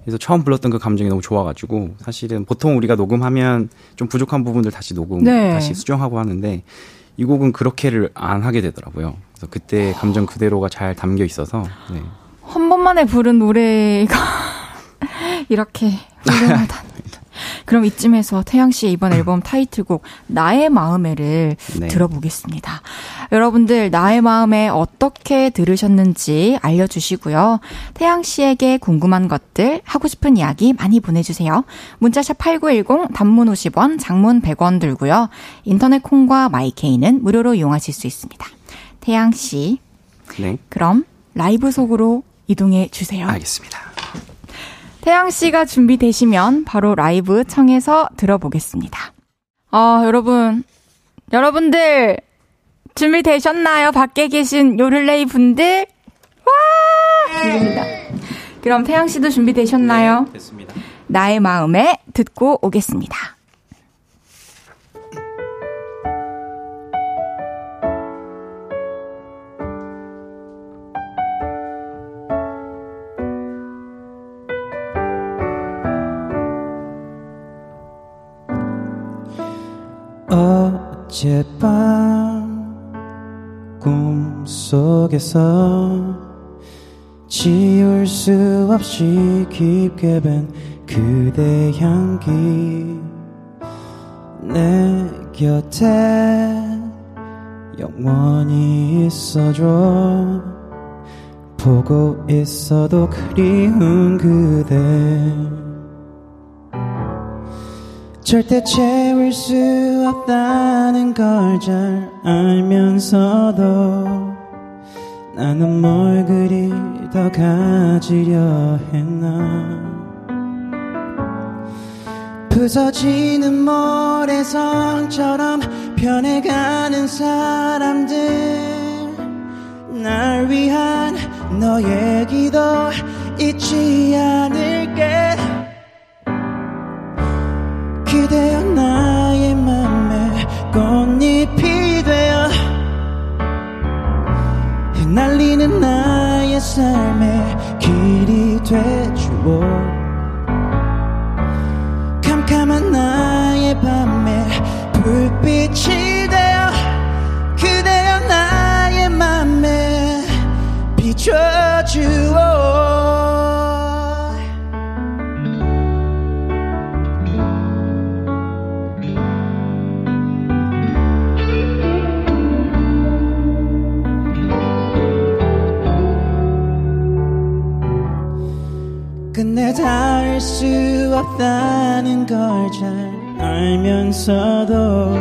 그래서 처음 불렀던 그 감정이 너무 좋아가지고 사실은 보통 우리가 녹음하면 좀 부족한 부분들 다시 녹음 네. 다시 수정하고 하는데 이 곡은 그렇게를 안 하게 되더라고요. 그래서 그때 감정 그대로가 잘 담겨 있어서 네. 한 번만에 부른 노래가 이렇게 훌륭하다. 그럼 이쯤에서 태양 씨의 이번 앨범 타이틀곡 나의 마음에를 네. 들어보겠습니다. 여러분들 나의 마음에 어떻게 들으셨는지 알려주시고요. 태양 씨에게 궁금한 것들 하고 싶은 이야기 많이 보내주세요. 문자샵 8910 단문 50원, 장문 100원 들고요. 인터넷 콩과 마이케이는 무료로 이용하실 수 있습니다. 태양 씨. 네. 그럼 라이브 속으로 이동해 주세요. 알겠습니다. 태양 씨가 준비되시면 바로 라이브 청해서 들어보겠습니다. 아, 여러분. 여러분들, 준비되셨나요? 밖에 계신 요를레이 분들? 와! 기입니다 그럼 태양 씨도 준비되셨나요? 네, 됐습니다. 나의 마음에 듣고 오겠습니다. 어젯밤 꿈속에서 지울 수 없이 깊게 밴 그대 향기 내 곁에 영원히 있어줘. 보고 있어도 그리운 그대. 절대 채울 수 없다는 걸 잘 알면서도 나는 뭘 그리 더 가지려 했나. 부서지는 모래성처럼 변해가는 사람들. 날 위한 너의 기도 잊지 않을게 내 닿을 수 없다는 걸 잘 알면서도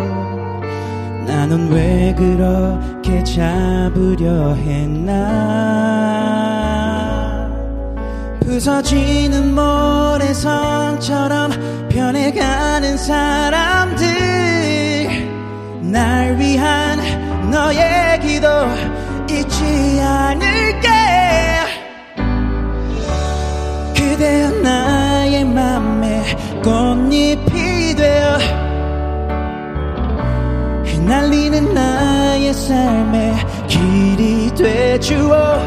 나는 왜 그렇게 잡으려 했나? 부서지는 모래성처럼 변해가는 사람들 날 위한 너의 기도 잊지 않을게 그대여 나의 맘에 꽃잎이 되어 휘날리는 나의 삶의 길이 되주어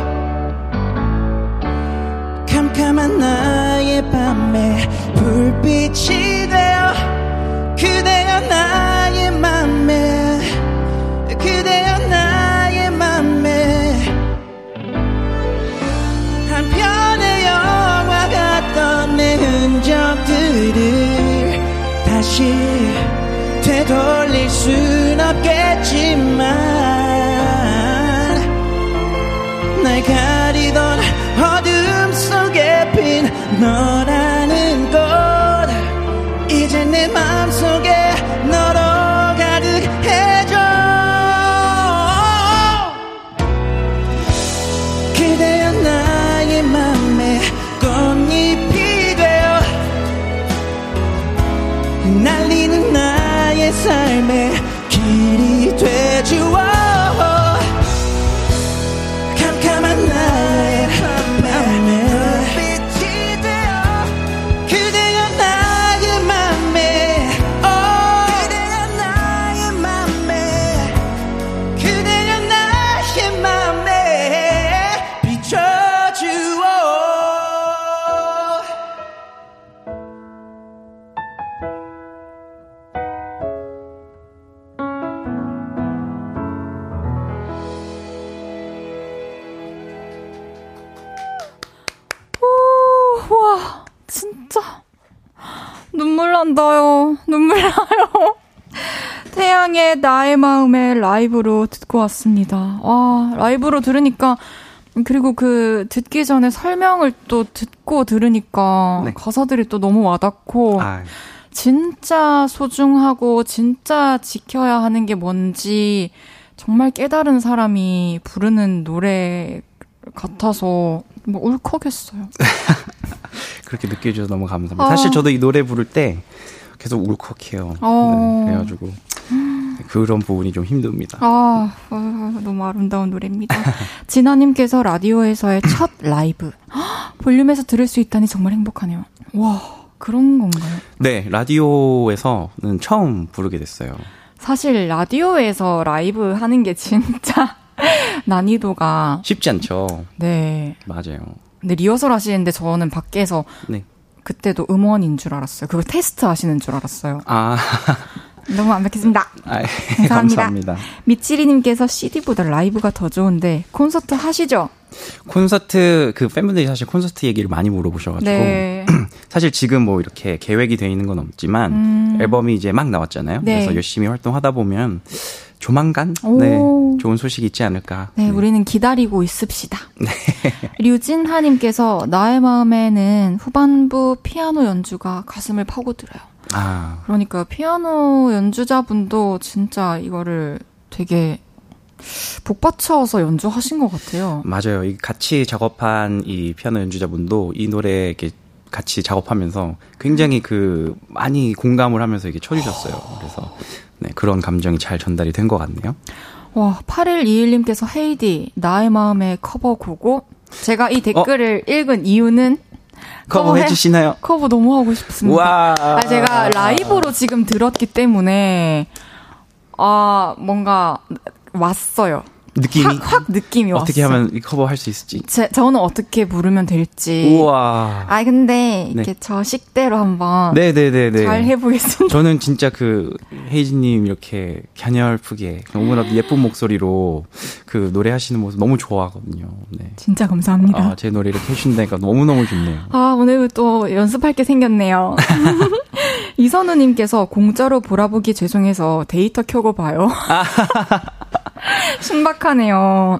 캄캄한 나의 밤에 불빛이 돌릴 순 없겠지만 태양의 나의 마음에 라이브로 듣고 왔습니다. 와, 라이브로 들으니까 그리고 그 듣기 전에 설명을 또 듣고 들으니까 네. 가사들이 또 너무 와닿고 아. 진짜 소중하고 진짜 지켜야 하는 게 뭔지 정말 깨달은 사람이 부르는 노래 같아서 뭐 울컥했어요. 그렇게 느껴주셔서 너무 감사합니다. 아. 사실 저도 이 노래 부를 때 계속 울컥해요. 어. 네, 그래가지고 그런 부분이 좀 힘듭니다. 아, 아 너무 아름다운 노래입니다. 진아님께서 라디오에서의 첫 라이브 볼륨에서 들을 수 있다니 정말 행복하네요. 와 그런 건가요? 네 라디오에서는 처음 부르게 됐어요. 사실 라디오에서 라이브 하는 게 진짜 난이도가 쉽지 않죠. 네 맞아요. 근데 리허설 하시는데 저는 밖에서 네. 그때도 음원인 줄 알았어요. 그거 테스트 하시는 줄 알았어요. 아. 너무 완벽했습니다. 아, 감사합니다. 감사합니다. 미치리님께서 CD보다 라이브가 더 좋은데 콘서트 하시죠? 콘서트 그 팬분들이 사실 콘서트 얘기를 많이 물어보셔가지고 네. 사실 지금 뭐 이렇게 계획이 돼 있는 건 없지만 음. 앨범이 이제 막 나왔잖아요. 네. 그래서 열심히 활동하다 보면 조만간 네, 좋은 소식이 있지 않을까. 네, 네. 우리는 기다리고 있읍시다. 네. 류진하님께서 나의 마음에는 후반부 피아노 연주가 가슴을 파고들어요. 아. 그러니까 피아노 연주자분도 진짜 이거를 되게 복받쳐서 연주하신 것 같아요. 맞아요. 이 같이 작업한 이 피아노 연주자분도 이 노래 이렇게 같이 작업하면서 굉장히 그 많이 공감을 하면서 이게 쳐주셨어요. 그래서 네, 그런 감정이 잘 전달이 된 것 같네요. 와, 8121님께서 헤이디, 나의 마음의 커버곡고 제가 이 댓글을 어? 읽은 이유는 커버 해주시나요? 커버 너무 하고 싶습니다. 와. 아, 제가 라이브로 지금 들었기 때문에, 아, 뭔가 왔어요. 느낌이 확, 확 느낌이 어떻게 왔어. 하면 커버할 수 있을지. 제, 저는 어떻게 부르면 될지. 우와. 아 근데 네. 이렇게 저 식대로 한번 네네네네 잘 해보겠습니다. 저는 진짜 그 헤이즈님 이렇게 갸냘프게 너무나 예쁜 목소리로 그 노래하시는 모습 너무 좋아하거든요. 네. 진짜 감사합니다. 아, 제 노래 이렇게 해주신다니까 너무 너무 좋네요. 아 오늘 또 연습할 게 생겼네요. 이선우님께서 공짜로 보라보기 죄송해서 데이터 켜고 봐요. 신박하네요.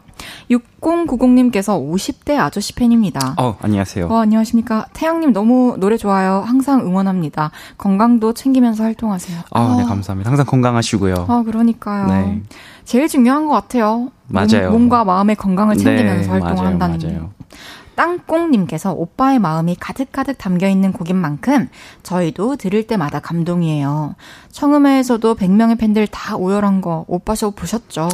6090님께서 50대 아저씨 팬입니다. 어, 안녕하세요. 어, 안녕하십니까. 태양님 너무 노래 좋아요. 항상 응원합니다. 건강도 챙기면서 활동하세요. 아, 어. 네, 감사합니다. 항상 건강하시고요. 아, 그러니까요. 네. 제일 중요한 것 같아요. 맞아요. 몸, 과 마음의 건강을 챙기면서 네, 활동한다는 맞아요, 맞아요. 땅콩님께서 오빠의 마음이 가득가득 담겨있는 곡인 만큼 저희도 들을 때마다 감동이에요. 청음회에서도 100명의 팬들 다 오열한 거 오빠 쇼 보셨죠?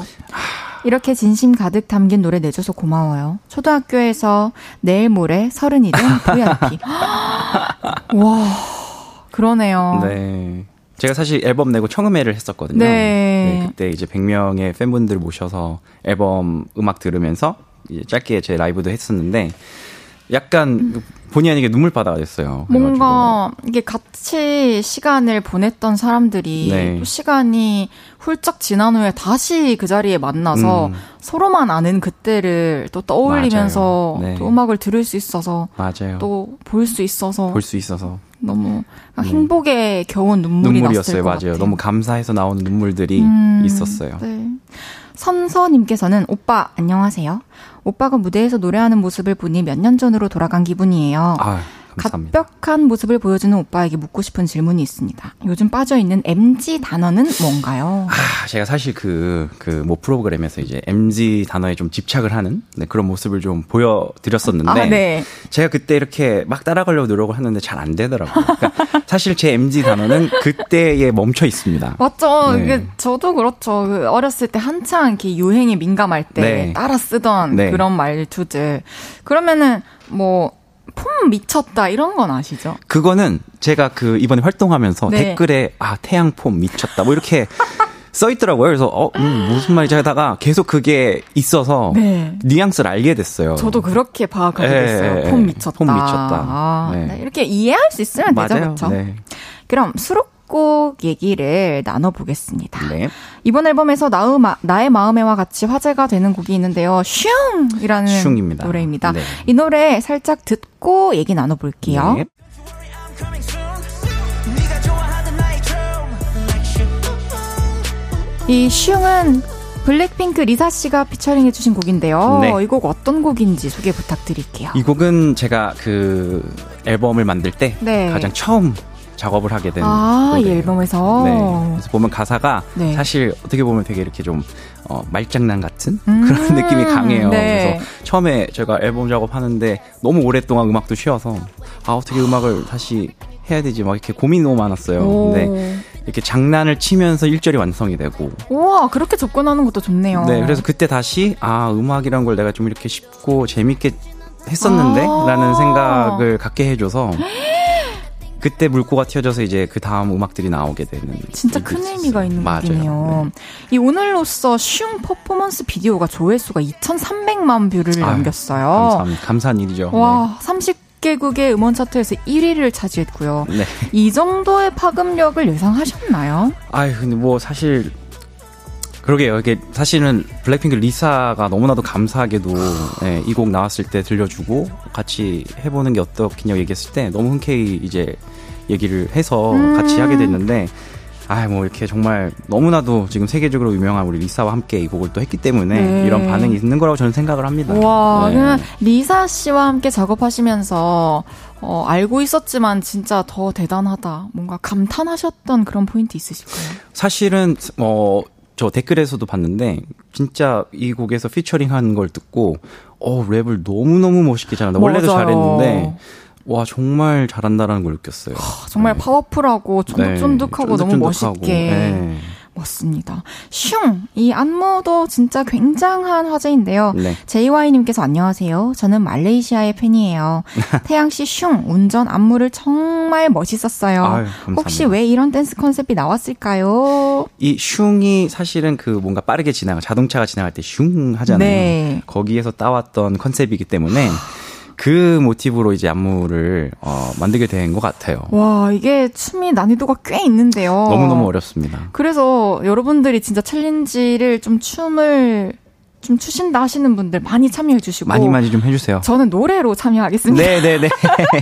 이렇게 진심 가득 담긴 노래 내줘서 고마워요. 초등학교에서 내일 모레 서른이 된 VIP. 와, 그러네요. 네. 제가 사실 앨범 내고 청음회를 했었거든요. 네. 네 그때 이제 100명의 팬분들 모셔서 앨범 음악 들으면서 짧게 제 라이브도 했었는데 약간 본의 아니게 눈물바다가 됐어요. 뭔가 이게 같이 시간을 보냈던 사람들이 네. 또 시간이 훌쩍 지난 후에 다시 그 자리에 만나서 음. 서로만 아는 그때를 또 떠올리면서 네. 또 음악을 들을 수 있어서 또볼 수 있어서 볼 수 있어서 너무 음. 행복에 겨운 눈물이 눈물이었어요. 맞아요. 같아요. 너무 감사해서 나오는 눈물들이 음. 있었어요. 네. 선서님께서는 오빠 안녕하세요. 오빠가 무대에서 노래하는 모습을 보니 몇 년 전으로 돌아간 기분이에요. 아, 감사합니다. 갑벽한 모습을 보여주는 오빠에게 묻고 싶은 질문이 있습니다. 요즘 빠져 있는 MG 단어는 뭔가요? 아, 제가 사실 그, 그, 뭐 프로그램에서 이제 MG 단어에 좀 집착을 하는 네, 그런 모습을 좀 보여드렸었는데. 아, 네. 제가 그때 이렇게 막 따라가려고 노력을 하는데 잘 안 되더라고요. 그러니까 사실 제 MG 단어는 그때에 멈춰 있습니다. 맞죠. 네. 저도 그렇죠. 그 어렸을 때 한창 이렇게 유행에 민감할 때 네. 따라 쓰던 네. 그런 말투들. 그러면은 뭐, 폼 미쳤다 이런 건 아시죠? 그거는 제가 그 이번에 활동하면서 네. 댓글에 아 태양 폼 미쳤다 뭐 이렇게 써 있더라고요. 그래서 어 음, 무슨 말이지 하다가 계속 그게 있어서 네. 뉘앙스를 알게 됐어요. 저도 그렇게 파악하게 네. 됐어요. 폼 미쳤다. 폼 미쳤다. 아, 네. 네. 이렇게 이해할 수 있으면 맞아요. 되죠, 그렇죠? 네. 그럼 수록 곡 얘기를 나눠보겠습니다. 네. 이번 앨범에서 나우마, 나의 마음에와 같이 화제가 되는 곡이 있는데요. 슝이라는 슝입니다. 노래입니다. 네. 이 노래 살짝 듣고 얘기 나눠볼게요. 네. 이 슝은 블랙핑크 리사 씨가 피처링 해주신 곡인데요. 네. 이곡 어떤 곡인지 소개 부탁드릴게요. 이 곡은 제가 그 앨범을 만들 때 네. 가장 처음 작업을 하게 된 아, 이. 앨범에서. 네. 그래서 보면 가사가 네. 사실 어떻게 보면 되게 이렇게 좀 어, 말장난 같은 음, 그런 느낌이 강해요. 네. 그래서 처음에 제가 앨범 작업하는데 너무 오랫동안 음악도 쉬어서 아 어떻게 음악을 다시 해야 되지 막 이렇게 고민이 너무 많았어요. 오. 근데 이렇게 장난을 치면서 1절이 완성이 되고 우와, 그렇게 접근하는 것도 좋네요. 네, 그래서 그때 다시 아 음악이란 걸 내가 좀 이렇게 쉽고 재밌게 했었는데 아. 라는 생각을 갖게 해줘서 그때 물꼬가 틔어져서 이제 그 다음 음악들이 나오게 되는 진짜 일들이 큰 의미가 있었어요. 있는 맞아요. 네. 이 오늘로써 슝 퍼포먼스 비디오가 조회수가 2,300만 뷰를 아유, 넘겼어요. 감사합니다. 감사한 일이죠. 와, 30 개국의 음원 차트에서 1위를 차지했고요. 네. 네. 이 정도의 파급력을 예상하셨나요? 아유 근데 뭐 사실 그러게요. 이게 사실은 블랙핑크 리사가 너무나도 감사하게도 네, 이곡 나왔을 때 들려주고 같이 해보는 게 어떻겠냐고 얘기했을 때 너무 흔쾌히 이제 얘기를 해서 음. 같이 하게 됐는데 아 뭐 이렇게 정말 너무나도 지금 세계적으로 유명한 우리 리사와 함께 이 곡을 또 했기 때문에 네. 이런 반응이 있는 거라고 저는 생각을 합니다. 와, 네. 리사 씨와 함께 작업하시면서 어, 알고 있었지만 진짜 더 대단하다. 뭔가 감탄하셨던 그런 포인트 있으실까요? 사실은 어, 저 댓글에서도 봤는데 진짜 이 곡에서 피처링 한 걸 듣고 어 랩을 너무 너무 멋있게 잘한다. 원래도 맞아요. 잘했는데 와 정말 잘한다라는 걸 느꼈어요. 정말 네. 파워풀하고 쫀득쫀득하고 네, 너무. 멋있게 네. 멋습니다. 슝! 이 안무도 진짜 굉장한 화제인데요. 네. JY님께서 안녕하세요. 저는 말레이시아의 팬이에요. 태양씨 슝! 운전 안무를 정말 멋있었어요. 아유. 혹시 왜 이런 댄스 컨셉이 나왔을까요? 이 슝이 사실은 그 뭔가 빠르게 지나가 자동차가 지나갈 때 슝 하잖아요. 네. 거기에서 따왔던 컨셉이기 때문에 그 모티브로 이제 안무를 어, 만들게 된 것 같아요. 와, 이게 춤이 난이도가 꽤 있는데요. 너무 너무 어렵습니다. 그래서 여러분들이 진짜 챌린지를 좀 춤을 좀 추신다 하시는 분들 많이 참여해 주시고 많이 많이 좀 해주세요. 저는 노래로 참여하겠습니다. 네네네.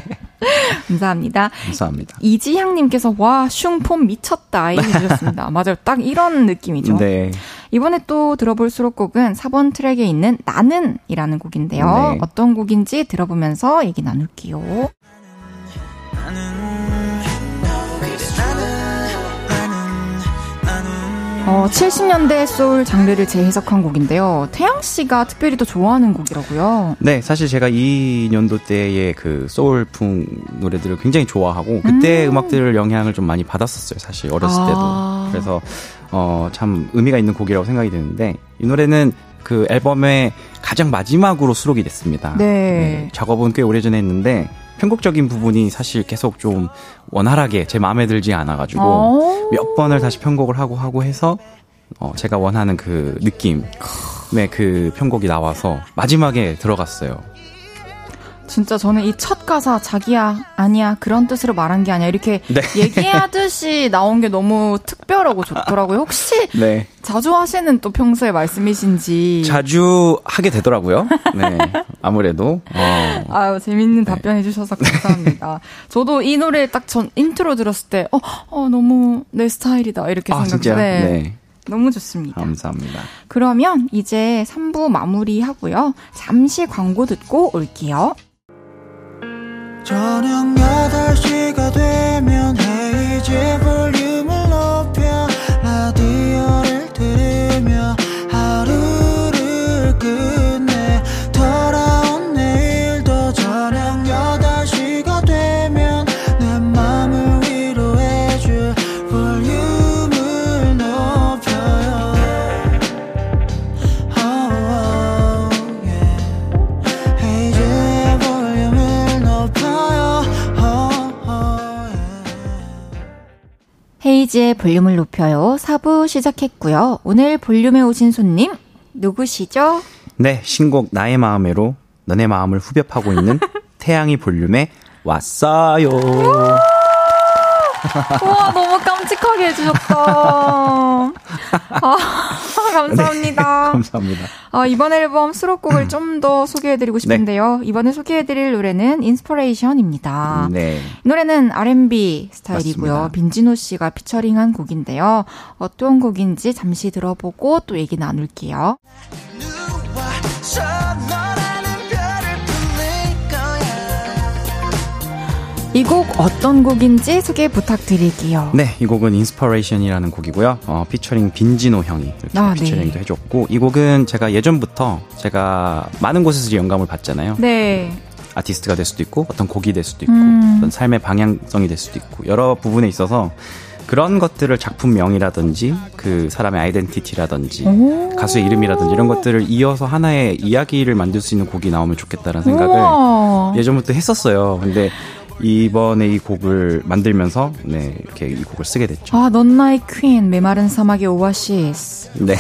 감사합니다. 감사합니다. 이지향님께서 와 슝폼 미쳤다 해주셨습니다. 맞아요, 딱 이런 느낌이죠. 네. 이번에 또 들어볼 수록곡은 4번 트랙에 있는 나는이라는 곡인데요. 네. 어떤 곡인지 들어보면서 얘기 나눌게요. 어, 70년대 소울 장르를 재해석한 곡인데요. 태양 씨가 특별히 또 좋아하는 곡이라고요. 네, 사실 제가 이 년도 때의 그 소울풍 노래들을 굉장히 좋아하고 그때 음. 악들을 영향을 좀 많이 받았었어요. 사실 어렸을 아. 때도. 그래서 어, 참 의미가 있는 곡이라고 생각이 드는데 이 노래는 그 앨범의 가장 마지막으로 수록이 됐습니다. 네. 작업은 꽤 오래전에 했는데 편곡적인 부분이 사실 계속 좀 원활하게 제 마음에 들지 않아가지고 어. 몇 번을 다시 편곡을 하고 하고 해서 어, 제가 원하는 그 느낌의 그 편곡이 나와서 마지막에 들어갔어요. 진짜 저는 이 첫 가사 자기야 아니야 그런 뜻으로 말한 게 아니야 이렇게 네. 얘기하듯이 나온 게 너무 특별하고 좋더라고요. 혹시 네. 자주 하시는 또 평소에 말씀이신지 자주 하게 되더라고요. 네. 아무래도. 어. 아유 재밌는 답변 해주셔서 감사합니다. 저도 이 노래 딱 전 인트로 들었을 때 어, 어 너무 내 스타일이다 이렇게 아, 생각해. 진짜요? 네. 너무 좋습니다. 감사합니다. 그러면 이제 3부 마무리하고요. 잠시 광고 듣고 올게요. 저녁 8시가 되면 헤이즈 볼륨 헤이즈의 볼륨을 높여요. 4부 시작했고요. 오늘 볼륨에 오신 손님 누구시죠? 네. 신곡 나의 마음에로 너네 마음을 후벼파고 있는 태양이 볼륨에 왔어요. 우와, 너무 깜찍하게 해주셨다. 아, 감사합니다. 네, 감사합니다. 어, 이번 앨범 수록곡을 좀 더 소개해드리고 싶은데요. 네. 이번에 소개해드릴 노래는 Inspiration입니다. 네. 이 노래는 R&B 스타일이고요. 맞습니다. 빈지노 씨가 피처링한 곡인데요. 어떤 곡인지 잠시 들어보고 또 얘기 나눌게요. 이 곡 어떤 곡인지 소개 부탁드릴게요. 네, 이 곡은 Inspiration이라는 곡이고요. 어, 피처링 빈지노 형이 이렇게 아, 네. 피처링도 네. 해줬고 이 곡은 제가 예전부터 제가 많은 곳에서 영감을 받잖아요. 네. 아티스트가 될 수도 있고 어떤 곡이 될 수도 있고 음. 어떤 삶의 방향성이 될 수도 있고 여러 부분에 있어서 그런 것들을 작품명이라든지 그 사람의 아이덴티티라든지 오. 가수의 이름이라든지 이런 것들을 이어서 하나의 이야기를 만들 수 있는 곡이 나오면 좋겠다라는 생각을. 예전부터 했었어요. 근데 이번에 이 곡을 만들면서 네 이렇게 이 곡을 쓰게 됐죠. 아, 넌 나의 queen 메마른 사막의 오아시스. 네.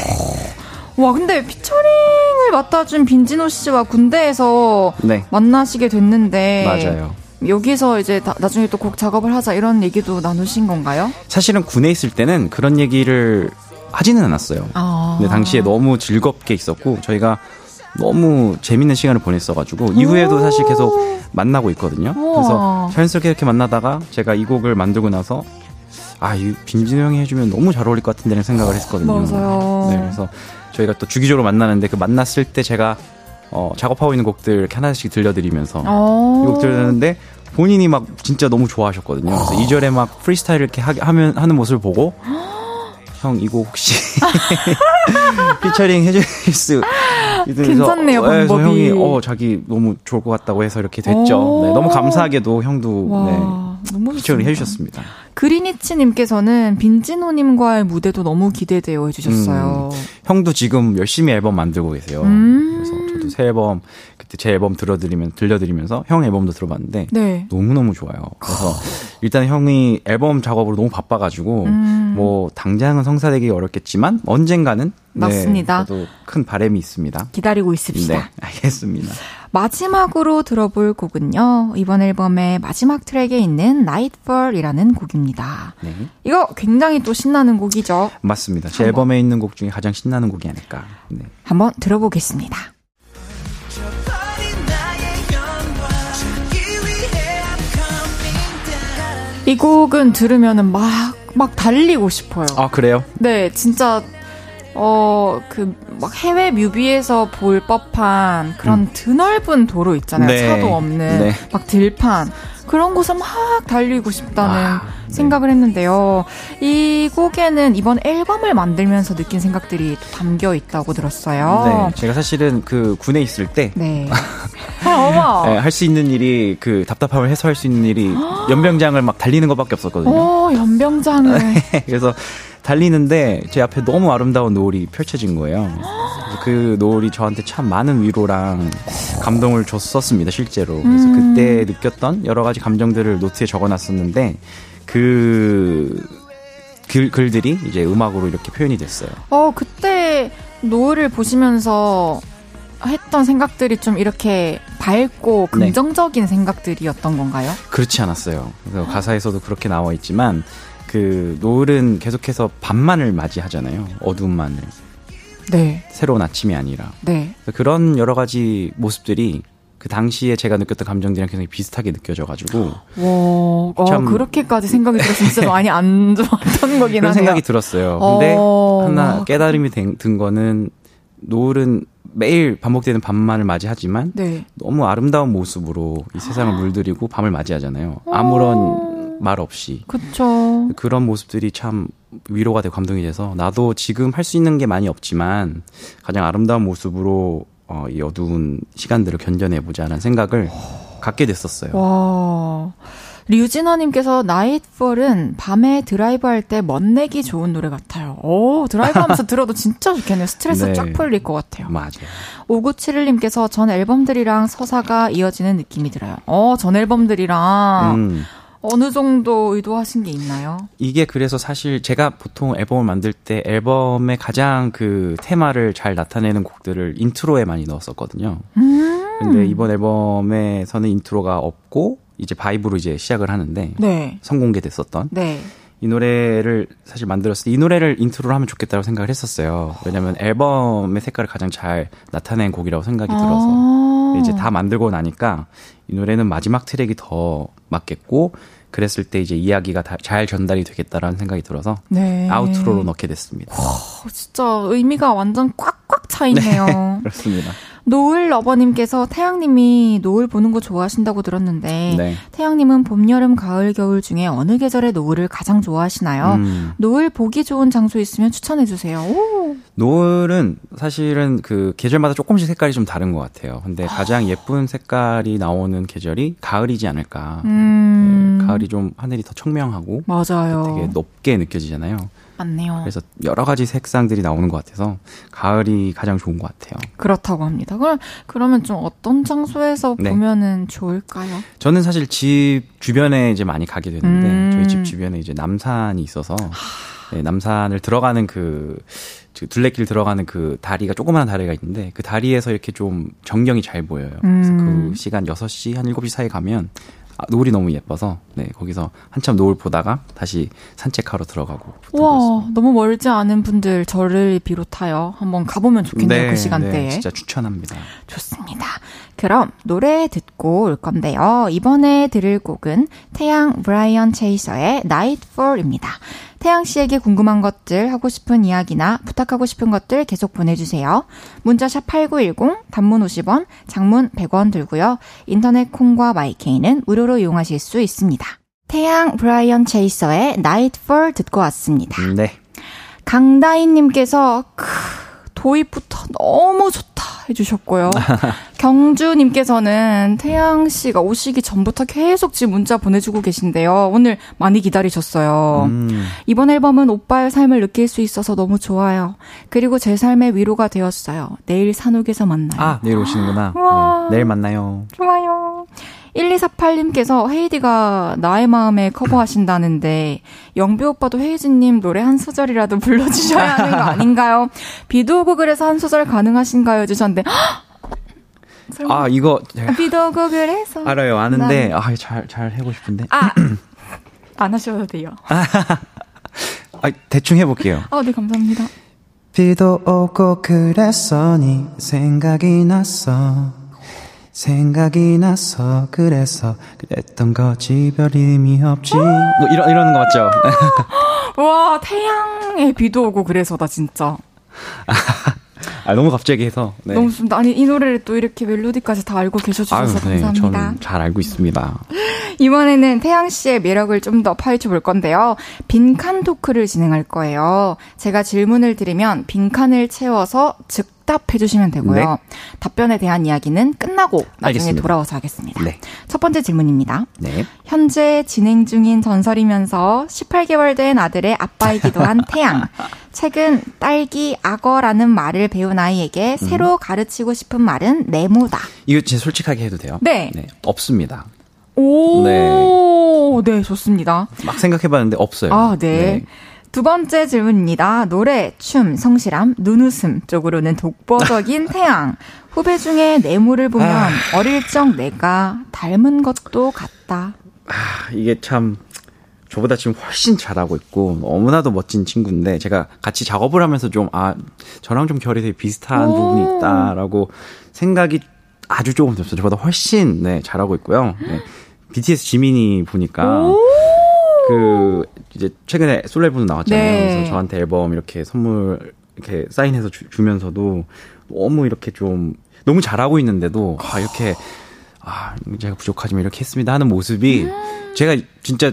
와, 근데 피처링을 맡아준 빈지노 씨와 군대에서 네. 만나시게 됐는데 맞아요. 여기서 이제 다, 나중에 또 곡 작업을 하자 이런 얘기도 나누신 건가요? 사실은 군에 있을 때는 그런 얘기를 하지는 않았어요. 아. 근데 당시에 너무 즐겁게 있었고 저희가 너무 재밌는 시간을 보냈어가지고 이후에도 사실 계속 만나고 있거든요. 그래서 자연스럽게 이렇게 만나다가 제가 이 곡을 만들고 나서 아, 이 빈진호 형이 해주면 너무 잘 어울릴 것 같은데는 생각을 했거든요. 맞아요. 네, 그래서 저희가 또 주기적으로 만나는데 그 만났을 때 제가 어, 작업하고 있는 곡들 이렇게 하나씩 들려드리면서 이 곡들을 듣는데 본인이 막 진짜 너무 좋아하셨거든요. 그래서 2절에 막 프리스타일 이렇게 하, 하면 하는 모습을 보고 형 이거 혹시 피처링 해줄 수 괜찮네요 어, 방법이. 형이 어 자기 너무 좋을 것 같다고 해서 이렇게 됐죠. 네, 너무 감사하게도 형도 와, 네, 너무 피처링 해주셨습니다. 그리니치님께서는 빈지노님과의 무대도 너무 기대되어 해주셨어요. 음, 형도 지금 열심히 앨범 만들고 계세요. 음. 그래서 저도 새 앨범 그때 제 앨범 들어드리면 들려드리면서 형 앨범도 들어봤는데 네. 너무 너무 좋아요. 그래서 일단 형이 앨범 작업으로 너무 바빠가지고 음. 뭐 당장은 성사되기 어렵겠지만 언젠가는 네, 맞습니다. 네, 큰 바람이 있습니다. 기다리고 있습니다. 네, 알겠습니다. 마지막으로 들어볼 곡은요. 이번 앨범의 마지막 트랙에 있는 Nightfall이라는 곡입니다. 네. 이거 굉장히 또 신나는 곡이죠. 맞습니다. 제 한번. 앨범에 있는 곡 중에 가장 신나는 곡이 아닐까. 네. 한번 들어보겠습니다. 이 곡은 들으면은 막, 막 달리고 싶어요. 아, 그래요? 네, 진짜 어, 그, 막 해외 뮤비에서 볼 법한 그런 음. 드넓은 도로 있잖아요. 네. 차도 없는. 네. 막 들판. 그런 곳을 막 달리고 싶다는 아, 네. 생각을 했는데요. 이 곡에는 이번 앨범을 만들면서 느낀 생각들이 담겨 있다고 들었어요. 네, 제가 사실은 그 군에 있을 때. 네. 아, 네, 할수 있는 일이 그 답답함을 해소할 수 있는 일이 연병장을 막 달리는 것밖에 없었거든요. 오, 연병장을. 네, 그래서 달리는데 제 앞에 너무 아름다운 노을이 펼쳐진 거예요. 그 노을이 저한테 참 많은 위로랑 감동을 줬었습니다, 실제로. 그래서 음. 그때 느꼈던 여러 가지 감정들을 노트에 적어 놨었는데 그 글, 글들이 이제 음악으로 이렇게 표현이 됐어요. 어, 그때 노을을 보시면서 했던 생각들이 좀 이렇게 밝고 네. 긍정적인 네. 생각들이었던 건가요? 그렇지 않았어요. 그래서 가사에서도 그렇게 나와 있지만 그 노을은 계속해서 밤만을 맞이하잖아요. 어두운만을. 네. 새로운 아침이 아니라. 네. 그런 여러 가지 모습들이 그 당시에 제가 느꼈던 감정들이랑 굉장히 비슷하게 느껴져가지고. 와, 어, 참 그렇게까지 생각이 들었으면 진짜 많이 안 좋았던 거긴 그런 하네요. 생각이 들었어요. 근데 어, 하나 와. 깨달음이 된, 든 거는 노을은 매일 반복되는 밤만을 맞이하지만 네. 너무 아름다운 모습으로 이 세상을 물들이고 밤을 맞이하잖아요. 아무런 말 없이. 그쵸. 그런 모습들이 참 위로가 되고 감동이 돼서 나도 지금 할 수 있는 게 많이 없지만 가장 아름다운 모습으로 어, 이 어두운 시간들을 견뎌내보자라는 생각을 갖게 됐었어요. 와. 류진아님께서 Nightfall은 밤에 드라이브 할 때 멋내기 좋은 노래 같아요. 오, 드라이브 하면서 들어도 진짜 좋겠네요. 스트레스 네. 쫙 풀릴 것 같아요. 맞아요. 5971님께서 전 앨범들이랑 서사가 이어지는 느낌이 들어요. 어, 전 앨범들이랑 음. 어느 정도 의도하신 게 있나요? 이게 그래서 사실 제가 보통 앨범을 만들 때 앨범의 가장 그 테마를 잘 나타내는 곡들을 인트로에 많이 넣었었거든요. 음~ 근데 이번 앨범에서는 인트로가 없고 이제 VIBE로 이제 시작을 하는데 네. 선공개됐었던 네. 이 노래를 사실 만들었을 때 이 노래를 인트로로 하면 좋겠다고 생각을 했었어요. 왜냐면 앨범의 색깔을 가장 잘 나타낸 곡이라고 생각이 들어서. 아. 이제 다 만들고 나니까 이 노래는 마지막 트랙이 더 맞겠고 그랬을 때 이제 이야기가 다 잘 전달이 되겠다라는 생각이 들어서 네. 아우트로로 넣게 됐습니다. 어, 진짜 의미가 완전 꽉꽉 차 있네요. 그렇습니다. 노을 러버님께서 태양님이 노을 보는 거 좋아하신다고 들었는데 네. 태양님은 봄, 여름, 가을, 겨울 중에 어느 계절의 노을을 가장 좋아하시나요? 음. 노을 보기 좋은 장소 있으면 추천해 주세요. 오. 노을은 사실은 그 계절마다 조금씩 색깔이 좀 다른 것 같아요. 근데 가장 예쁜 색깔이 나오는 계절이 가을이지 않을까. 음. 네, 가을이 좀 하늘이 더 청명하고 맞아요. 되게 높게 느껴지잖아요. 맞네요. 그래서 여러 가지 색상들이 나오는 것 같아서 가을이 가장 좋은 것 같아요. 그렇다고 합니다. 그럼 그러면 좀 어떤 장소에서 네. 보면은 좋을까요? 저는 사실 집 주변에 이제 많이 가게 되는데 음. 저희 집 주변에 이제 남산이 있어서 네, 남산을 들어가는 그, 그 둘레길 들어가는 그 다리가 조그마한 다리가 있는데 그 다리에서 이렇게 좀 전경이 잘 보여요. 그래서 음. 그 시간 6시 한 7시 사이 가면 아, 노을이 너무 예뻐서 네, 거기서 한참 노을 보다가 다시 산책하러 들어가고 와, 너무 멀지 않은 분들 저를 비롯하여 한번 가보면 좋겠네요. 그 시간대에. 네, 진짜 추천합니다. 좋습니다. 그럼 노래 듣고 올 건데요. 이번에 들을 곡은 태양 브라이언 체이서의 Nightfall입니다. 태양 씨에게 궁금한 것들, 하고 싶은 이야기나 부탁하고 싶은 것들 계속 보내주세요. 문자 샵 8910, 단문 50원, 장문 100원 들고요. 인터넷 콩과 마이케이는 무료로 이용하실 수 있습니다. 태양 브라이언 체이서의 Nightfall 듣고 왔습니다. 네. 강다인님께서 크, 도입부터 너무 좋다 해주셨고요. 경주님께서는 태양 씨가 오시기 전부터 계속 지금 문자 보내주고 계신데요. 오늘 많이 기다리셨어요. 음, 이번 앨범은 오빠의 삶을 느낄 수 있어서 너무 좋아요. 그리고 제 삶의 위로가 되었어요. 내일 산옥에서 만나요. 아, 내일 오시는구나. 와. 네, 내일 만나요. 좋아요. 1248님께서 헤이디가 나의 마음에 커버하신다는데 영비 오빠도 헤이즈님 노래 한 소절이라도 불러주셔야 하는 거 아닌가요? 비도 오고 그래서 한 소절 가능하신가요? 해주셨는데 설마 아, 이거 제가 비도 오고 그래서 알아요. 아는데 나는- 아, 잘잘 해고 싶은데. 아! 안 하셔도 돼요. 아, 대충 해 볼게요. 아, 네, 감사합니다. 비도 오고 그래서 네 생각이 났어 생각이 나서 그래서 그랬던 거지 별 의미 없지 뭐 이러, 이러는 거 맞죠? 와, 태양에 비도 오고 그래서다, 진짜. 아 너무 갑자기 해서 네. 너무 좋습니다. 아니, 이 노래를 또 이렇게 멜로디까지 다 알고 계셔주셔서 네, 감사합니다. 저는 잘 알고 있습니다 이번에는 태양 씨의 매력을 좀 더 파헤쳐 볼 건데요. 빈칸 토크를 진행할 거예요. 제가 질문을 드리면 빈칸을 채워서 즉 답해 주시면 되고요. 네. 답변에 대한 이야기는 끝나고 나중에 알겠습니다. 돌아와서 하겠습니다. 네. 첫 번째 질문입니다. 네. 현재 진행 중인 전설이면서 18개월 된 아들의 아빠이기도 한 태양. 최근 딸기 악어라는 말을 배운 아이에게 음. 새로 가르치고 싶은 말은 네모다. 이거 제 솔직하게 해도 돼요? 네. 없습니다 오, 네. 네, 좋습니다. 막 생각해봤는데 없어요 아, 네. 두 번째 질문입니다. 노래, 춤, 성실함, 눈웃음 쪽으로는 독보적인 태양. 후배 중에 내모를 보면 아. 어릴 적 내가 닮은 것도 같다. 아, 이게 참 저보다 지금 훨씬 잘하고 있고 너무나도 멋진 친구인데 제가 같이 작업을 하면서 좀 아 저랑 좀 결이 되게 비슷한 오. 부분이 있다라고 생각이 아주 조금 들었어요. 저보다 훨씬 네 잘하고 있고요. 네. BTS 지민이 보니까 그 이제 최근에 앨범 나왔잖아요. 네. 그래서 저한테 앨범 이렇게 선물 이렇게 사인해서 주, 주면서도 너무 이렇게 좀 너무 잘하고 있는데도 아 이렇게 아 제가 부족하지만 이렇게 했습니다 하는 모습이 제가 진짜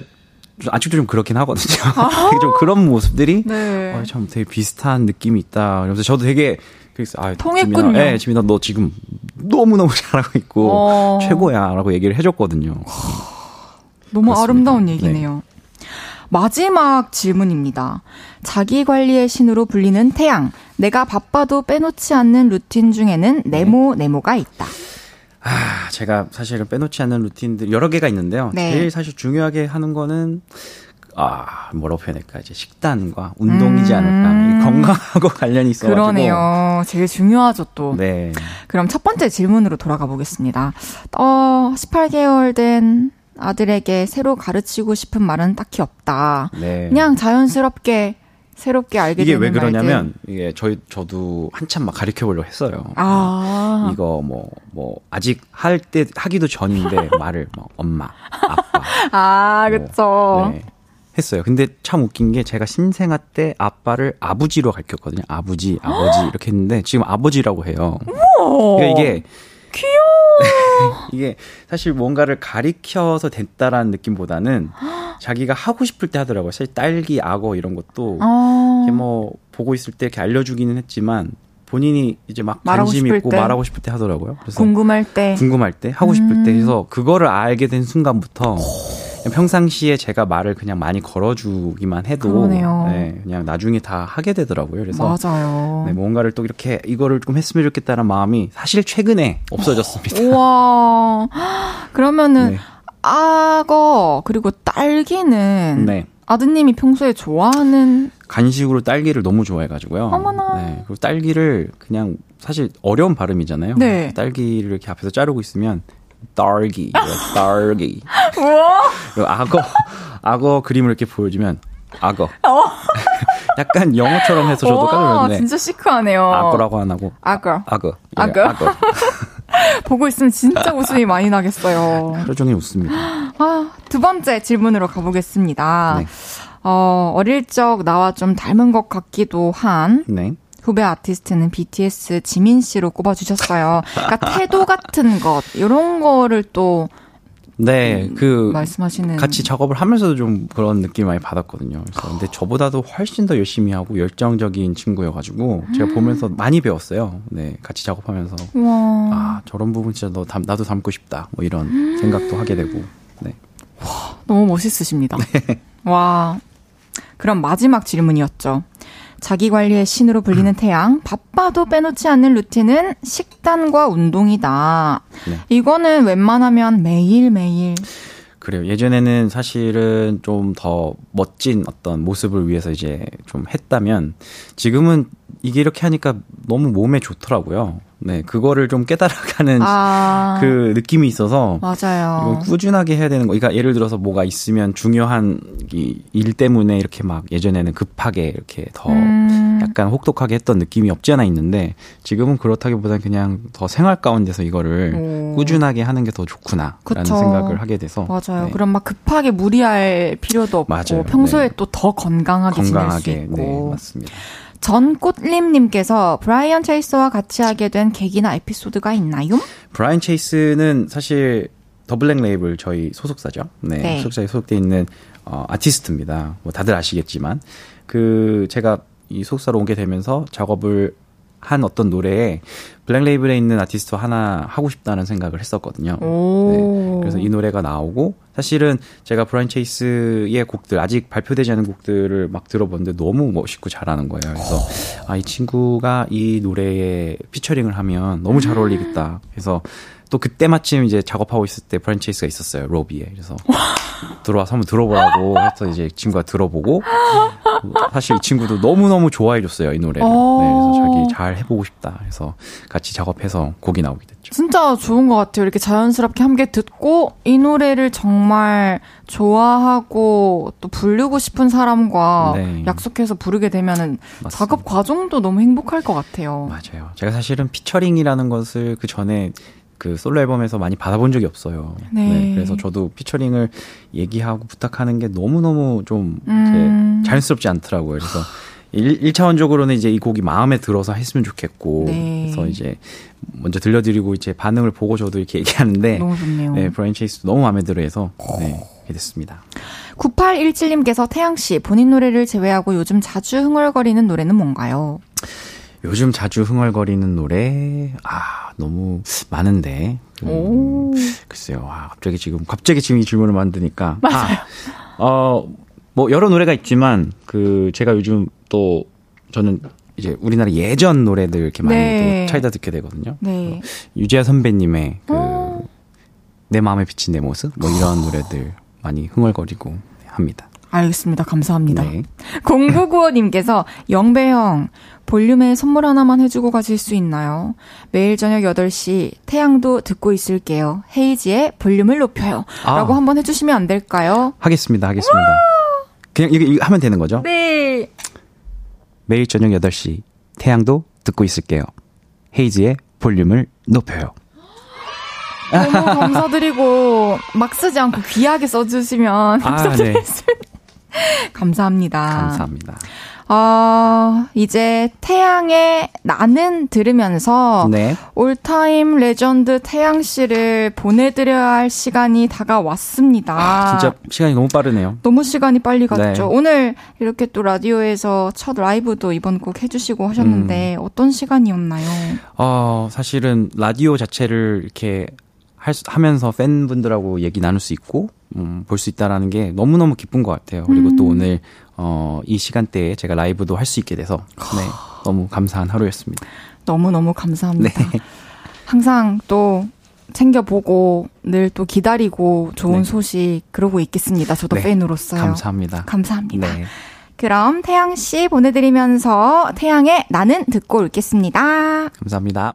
좀 아직도 좀 그렇긴 하거든요. 되게 좀 그런 모습들이 네. 아, 참 되게 비슷한 느낌이 있다. 그래서 저도 되게 그래서 아, 통했군요. 지민아, 네, 지민아 너 지금 너무 너무 잘하고 있고 어. 최고야라고 얘기를 해줬거든요. 너무 그렇습니다. 아름다운 네. 얘기네요. 마지막 질문입니다. 자기 관리의 신으로 불리는 태양. 내가 바빠도 빼놓지 않는 루틴 중에는 네. 네모 네모가 있다. 아, 제가 사실은 빼놓지 않는 루틴들 여러 개가 있는데요. 네. 제일 사실 중요하게 하는 거는 아, 뭐라고 표현할까? 이제 식단과 운동이지 않을까? 이 건강하고 관련이 있어 가지고 음. 그러네요. 제일 중요하죠 또. 네. 그럼 첫 번째 질문으로 돌아가 보겠습니다. 어, 18개월 된 아들에게 새로 가르치고 싶은 말은 딱히 없다. 네. 그냥 자연스럽게 새롭게 알게 이게 되는 왜 그러냐면 말들. 이게 저희 저도 한참 막 가르쳐 보려고 했어요. 아. 이거 뭐뭐 아직 할 때 하기도 전인데 말을 뭐 엄마, 아빠 아, 뭐. 네, 했어요. 근데 참 웃긴 게 제가 신생아 때 아빠를 아버지로 가르쳤거든요. 아버지, 아버지 이렇게 했는데 지금 아버지라고 해요. 그러니까 이게 귀여워. 이게 사실 뭔가를 가리켜서 됐다라는 느낌보다는 자기가 하고 싶을 때 하더라고요. 사실 딸기, 악어 이런 것도 어. 이렇게 뭐 보고 있을 때 이렇게 알려주기는 했지만 본인이 이제 막 관심 있고 때. 말하고 싶을 때 하더라고요. 그래서 궁금할 때. 궁금할 때 하고 싶을 때 음. 해서 그거를 알게 된 순간부터 그냥 평상시에 제가 말을 그냥 많이 걸어주기만 해도 그러네요. 네, 그냥 나중에 다 하게 되더라고요. 그래서 맞아요. 네, 뭔가를 또 이렇게 이거를 좀 했으면 좋겠다는 마음이 사실 최근에 없어졌습니다. 우와. 그러면은 네. 악어 그리고 딸기는 네. 아드님이 평소에 좋아하는 간식으로 딸기를 너무 좋아해가지고요. 어머나. 네, 그리고 딸기를 그냥 사실 어려운 발음이잖아요. 네. 딸기를 이렇게 앞에서 자르고 있으면 딸기, 딸기. 그리고 악어, 악어 그림을 이렇게 보여주면 악어. 약간 영어처럼 해서 저도 깜짝 놀랐는데 진짜 시크하네요. 악어라고 안 하고 악어. 악어. 악어? 예, 악어. 보고 있으면 진짜 웃음이 많이 나겠어요. 하루 종일 웃습니다. 아, 두 번째 질문으로 가보겠습니다. 네. 어, 어릴 적 나와 좀 닮은 것 같기도 한 네. 후배 아티스트는 BTS 지민 씨로 꼽아주셨어요. 그러니까 태도 같은 것, 이런 거를 또 네, 그 말씀하시는. 같이 작업을 하면서도 좀 그런 느낌 많이 받았거든요. 그래서 근데 저보다도 훨씬 더 열심히 하고 열정적인 친구여가지고 제가 보면서 많이 배웠어요. 네, 같이 작업하면서 와. 아 저런 부분 진짜 너 닮, 나도 닮고 싶다. 뭐 이런 생각도 하게 되고. 네. 너무 멋있으십니다. 와. 그럼 마지막 질문이었죠. 자기 관리의 신으로 불리는 태양, 바빠도 빼놓지 않는 루틴은 식단과 운동이다. 네. 이거는 웬만하면 매일매일. 그래요. 예전에는 사실은 좀 더 멋진 어떤 모습을 위해서 이제 좀 했다면 지금은 이게 이렇게 하니까 너무 몸에 좋더라고요. 네, 그거를 좀 깨달아가는 아. 그 느낌이 있어서 맞아요. 이건 꾸준하게 해야 되는 거. 그러니까 예를 들어서 뭐가 있으면 중요한 이일 때문에 이렇게 막 예전에는 급하게 이렇게 더 음. 약간 혹독하게 했던 느낌이 없지 않아 있는데 지금은 그렇다기보다는 그냥 더 생활 가운데서 이거를 오. 꾸준하게 하는 게 더 좋구나라는 그쵸. 생각을 하게 돼서 맞아요. 네. 그럼 막 급하게 무리할 필요도 없고 맞아요. 평소에 네. 또더 건강하게, 지낼 수 건강하게 있고. 네 맞습니다. 전꽃림님께서 브라이언 체이스와 같이 하게 된 계기나 에피소드가 있나요? 브라이언 체이스는 사실 더 블랙 레이블 저희 소속사죠. 네, 네. 소속사에 소속돼 있는 어, 아티스트입니다. 뭐 다들 아시겠지만 그 제가 이 소속사로 오게 되면서 작업을 한 어떤 노래에 블랙 레이블에 있는 아티스트 하나 하고 싶다는 생각을 했었거든요. 오. 네, 그래서 이 노래가 나오고 사실은 제가 브라이언 체이스의 곡들 아직 발표되지 않은 곡들을 막 들어봤는데 너무 멋있고 잘하는 거예요. 그래서 아 이 친구가 이 노래에 피처링을 하면 너무 잘 어울리겠다. 그래서 또 그때 마침 이제 작업하고 있을 때 체이스가 있었어요 로비에. 그래서 들어와서 한번 들어보라고 해서 이제 친구가 들어보고 사실 이 친구도 너무 너무 좋아해 줬어요 이 노래를. 네, 그래서 자기 잘 해보고 싶다. 해서 같이 작업해서 곡이 나오게 됐죠. 진짜 좋은 것 같아요. 이렇게 자연스럽게 함께 듣고 이 노래를 정말 좋아하고 또 부르고 싶은 사람과 네. 약속해서 부르게 되면은 맞습니다. 작업 과정도 너무 행복할 것 같아요. 맞아요. 제가 사실은 피처링이라는 것을 그 전에 그 솔로 앨범에서 많이 받아본 적이 없어요. 네. 그래서 저도 피처링을 얘기하고 부탁하는 게 너무너무 좀 음. 자연스럽지 않더라고요. 그래서 일, 1차원적으로는 이제 이 곡이 마음에 들어서 했으면 좋겠고. 네. 그래서 이제 먼저 들려드리고 이제 반응을 보고 저도 이렇게 얘기하는데. 너무 좋네요. 네, 브라이언 체이스도 너무 마음에 들어 해서. 네, 이렇게 됐습니다. 9817님께서 태양 씨, 본인 노래를 제외하고 요즘 자주 흥얼거리는 노래는 뭔가요? 요즘 자주 흥얼거리는 노래, 아, 너무 많은데. 음, 오. 글쎄요. 아, 갑자기 지금, 갑자기 지금 이 질문을 만드니까. 맞아요. 아, 어, 뭐, 여러 노래가 있지만, 그, 제가 요즘 또, 저는 이제 우리나라 예전 노래들 이렇게 많이 네. 또 찾아 듣게 되거든요. 네. 유재하 선배님의 그, 어. 내 마음에 비친 내 모습? 뭐 이런 노래들 많이 흥얼거리고 합니다. 알겠습니다. 감사합니다. 네. 0995님께서 영배형 볼륨에 선물 하나만 해주고 가실 수 있나요? 매일 저녁 8시 태양도 듣고 있을게요. 헤이지의 볼륨을 높여요. 아. 라고 한번 해주시면 안 될까요? 하겠습니다. 하겠습니다. 그냥 이거, 이거 하면 되는 거죠? 네. 매일 저녁 8시 태양도 듣고 있을게요. 헤이지의 볼륨을 높여요. 너무 감사드리고 막 쓰지 않고 귀하게 써주시면 아, 네. 감사합니다. 감사합니다. 어, 이제 태양의 나는 들으면서 네. all-time legend 태양 씨를 보내드려야 할 시간이 다가왔습니다. 아, 진짜 시간이 너무 빠르네요. 너무 시간이 빨리 갔죠. 네. 오늘 이렇게 또 라디오에서 첫 라이브도 이번 곡 해주시고 하셨는데 음. 어떤 시간이었나요? 어, 사실은 라디오 자체를 이렇게 할, 하면서 팬분들하고 얘기 나눌 수 있고 음, 볼 수 있다라는 게 너무너무 기쁜 것 같아요. 그리고 음. 또 오늘 어, 이 시간대에 제가 라이브도 할 수 있게 돼서 네, 너무 감사한 하루였습니다. 너무너무 감사합니다. 네. 항상 또 챙겨보고 늘 또 기다리고 좋은 네. 소식 그러고 있겠습니다. 저도 네. 팬으로서요. 감사합니다. 감사합니다. 네. 그럼 태양 씨 보내드리면서 태양의 나는 듣고 올겠습니다. 감사합니다.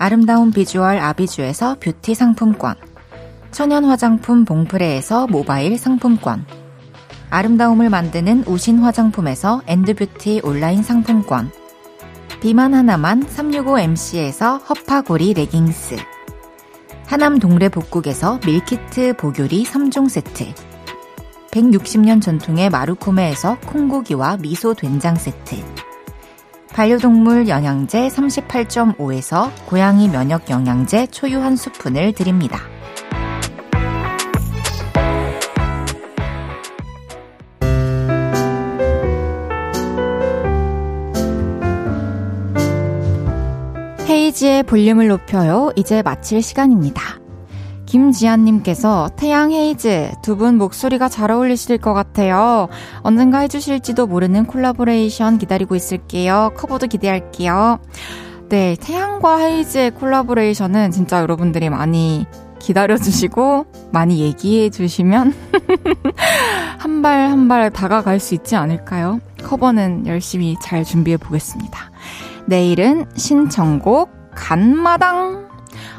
아름다운 비주얼 아비주에서 뷰티 상품권, 천연 화장품 봉프레에서 모바일 상품권, 아름다움을 만드는 우신 화장품에서 엔드뷰티 온라인 상품권, 비만 하나만 365MC에서 허파고리 레깅스, 하남 동래 북국에서 밀키트 보교리 3종 세트, 160년 전통의 마루코메에서 콩고기와 미소 된장 세트, 반려동물 영양제 38.5에서 고양이 면역 영양제 초유 한 스푼을 드립니다. 헤이지의 볼륨을 높여요. 이제 마칠 시간입니다. 김지한님께서 태양 헤이즈 두 분 목소리가 잘 어울리실 것 같아요. 언젠가 해주실지도 모르는 콜라보레이션 기다리고 있을게요. 커버도 기대할게요. 네, 태양과 헤이즈의 콜라보레이션은 진짜 여러분들이 많이 기다려주시고 많이 얘기해주시면 한 발 한 발 다가갈 수 있지 않을까요? 커버는 열심히 잘 준비해 보겠습니다. 내일은 신청곡 간마당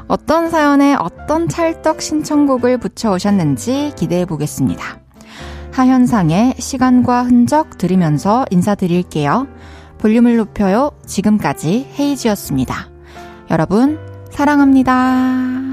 어떤 사연에 어떤 찰떡 신청곡을 붙여오셨는지 기대해 보겠습니다. 하현상의 시간과 흔적 들으면서 인사드릴게요. 볼륨을 높여요. 지금까지 헤이지였습니다. 여러분, 사랑합니다.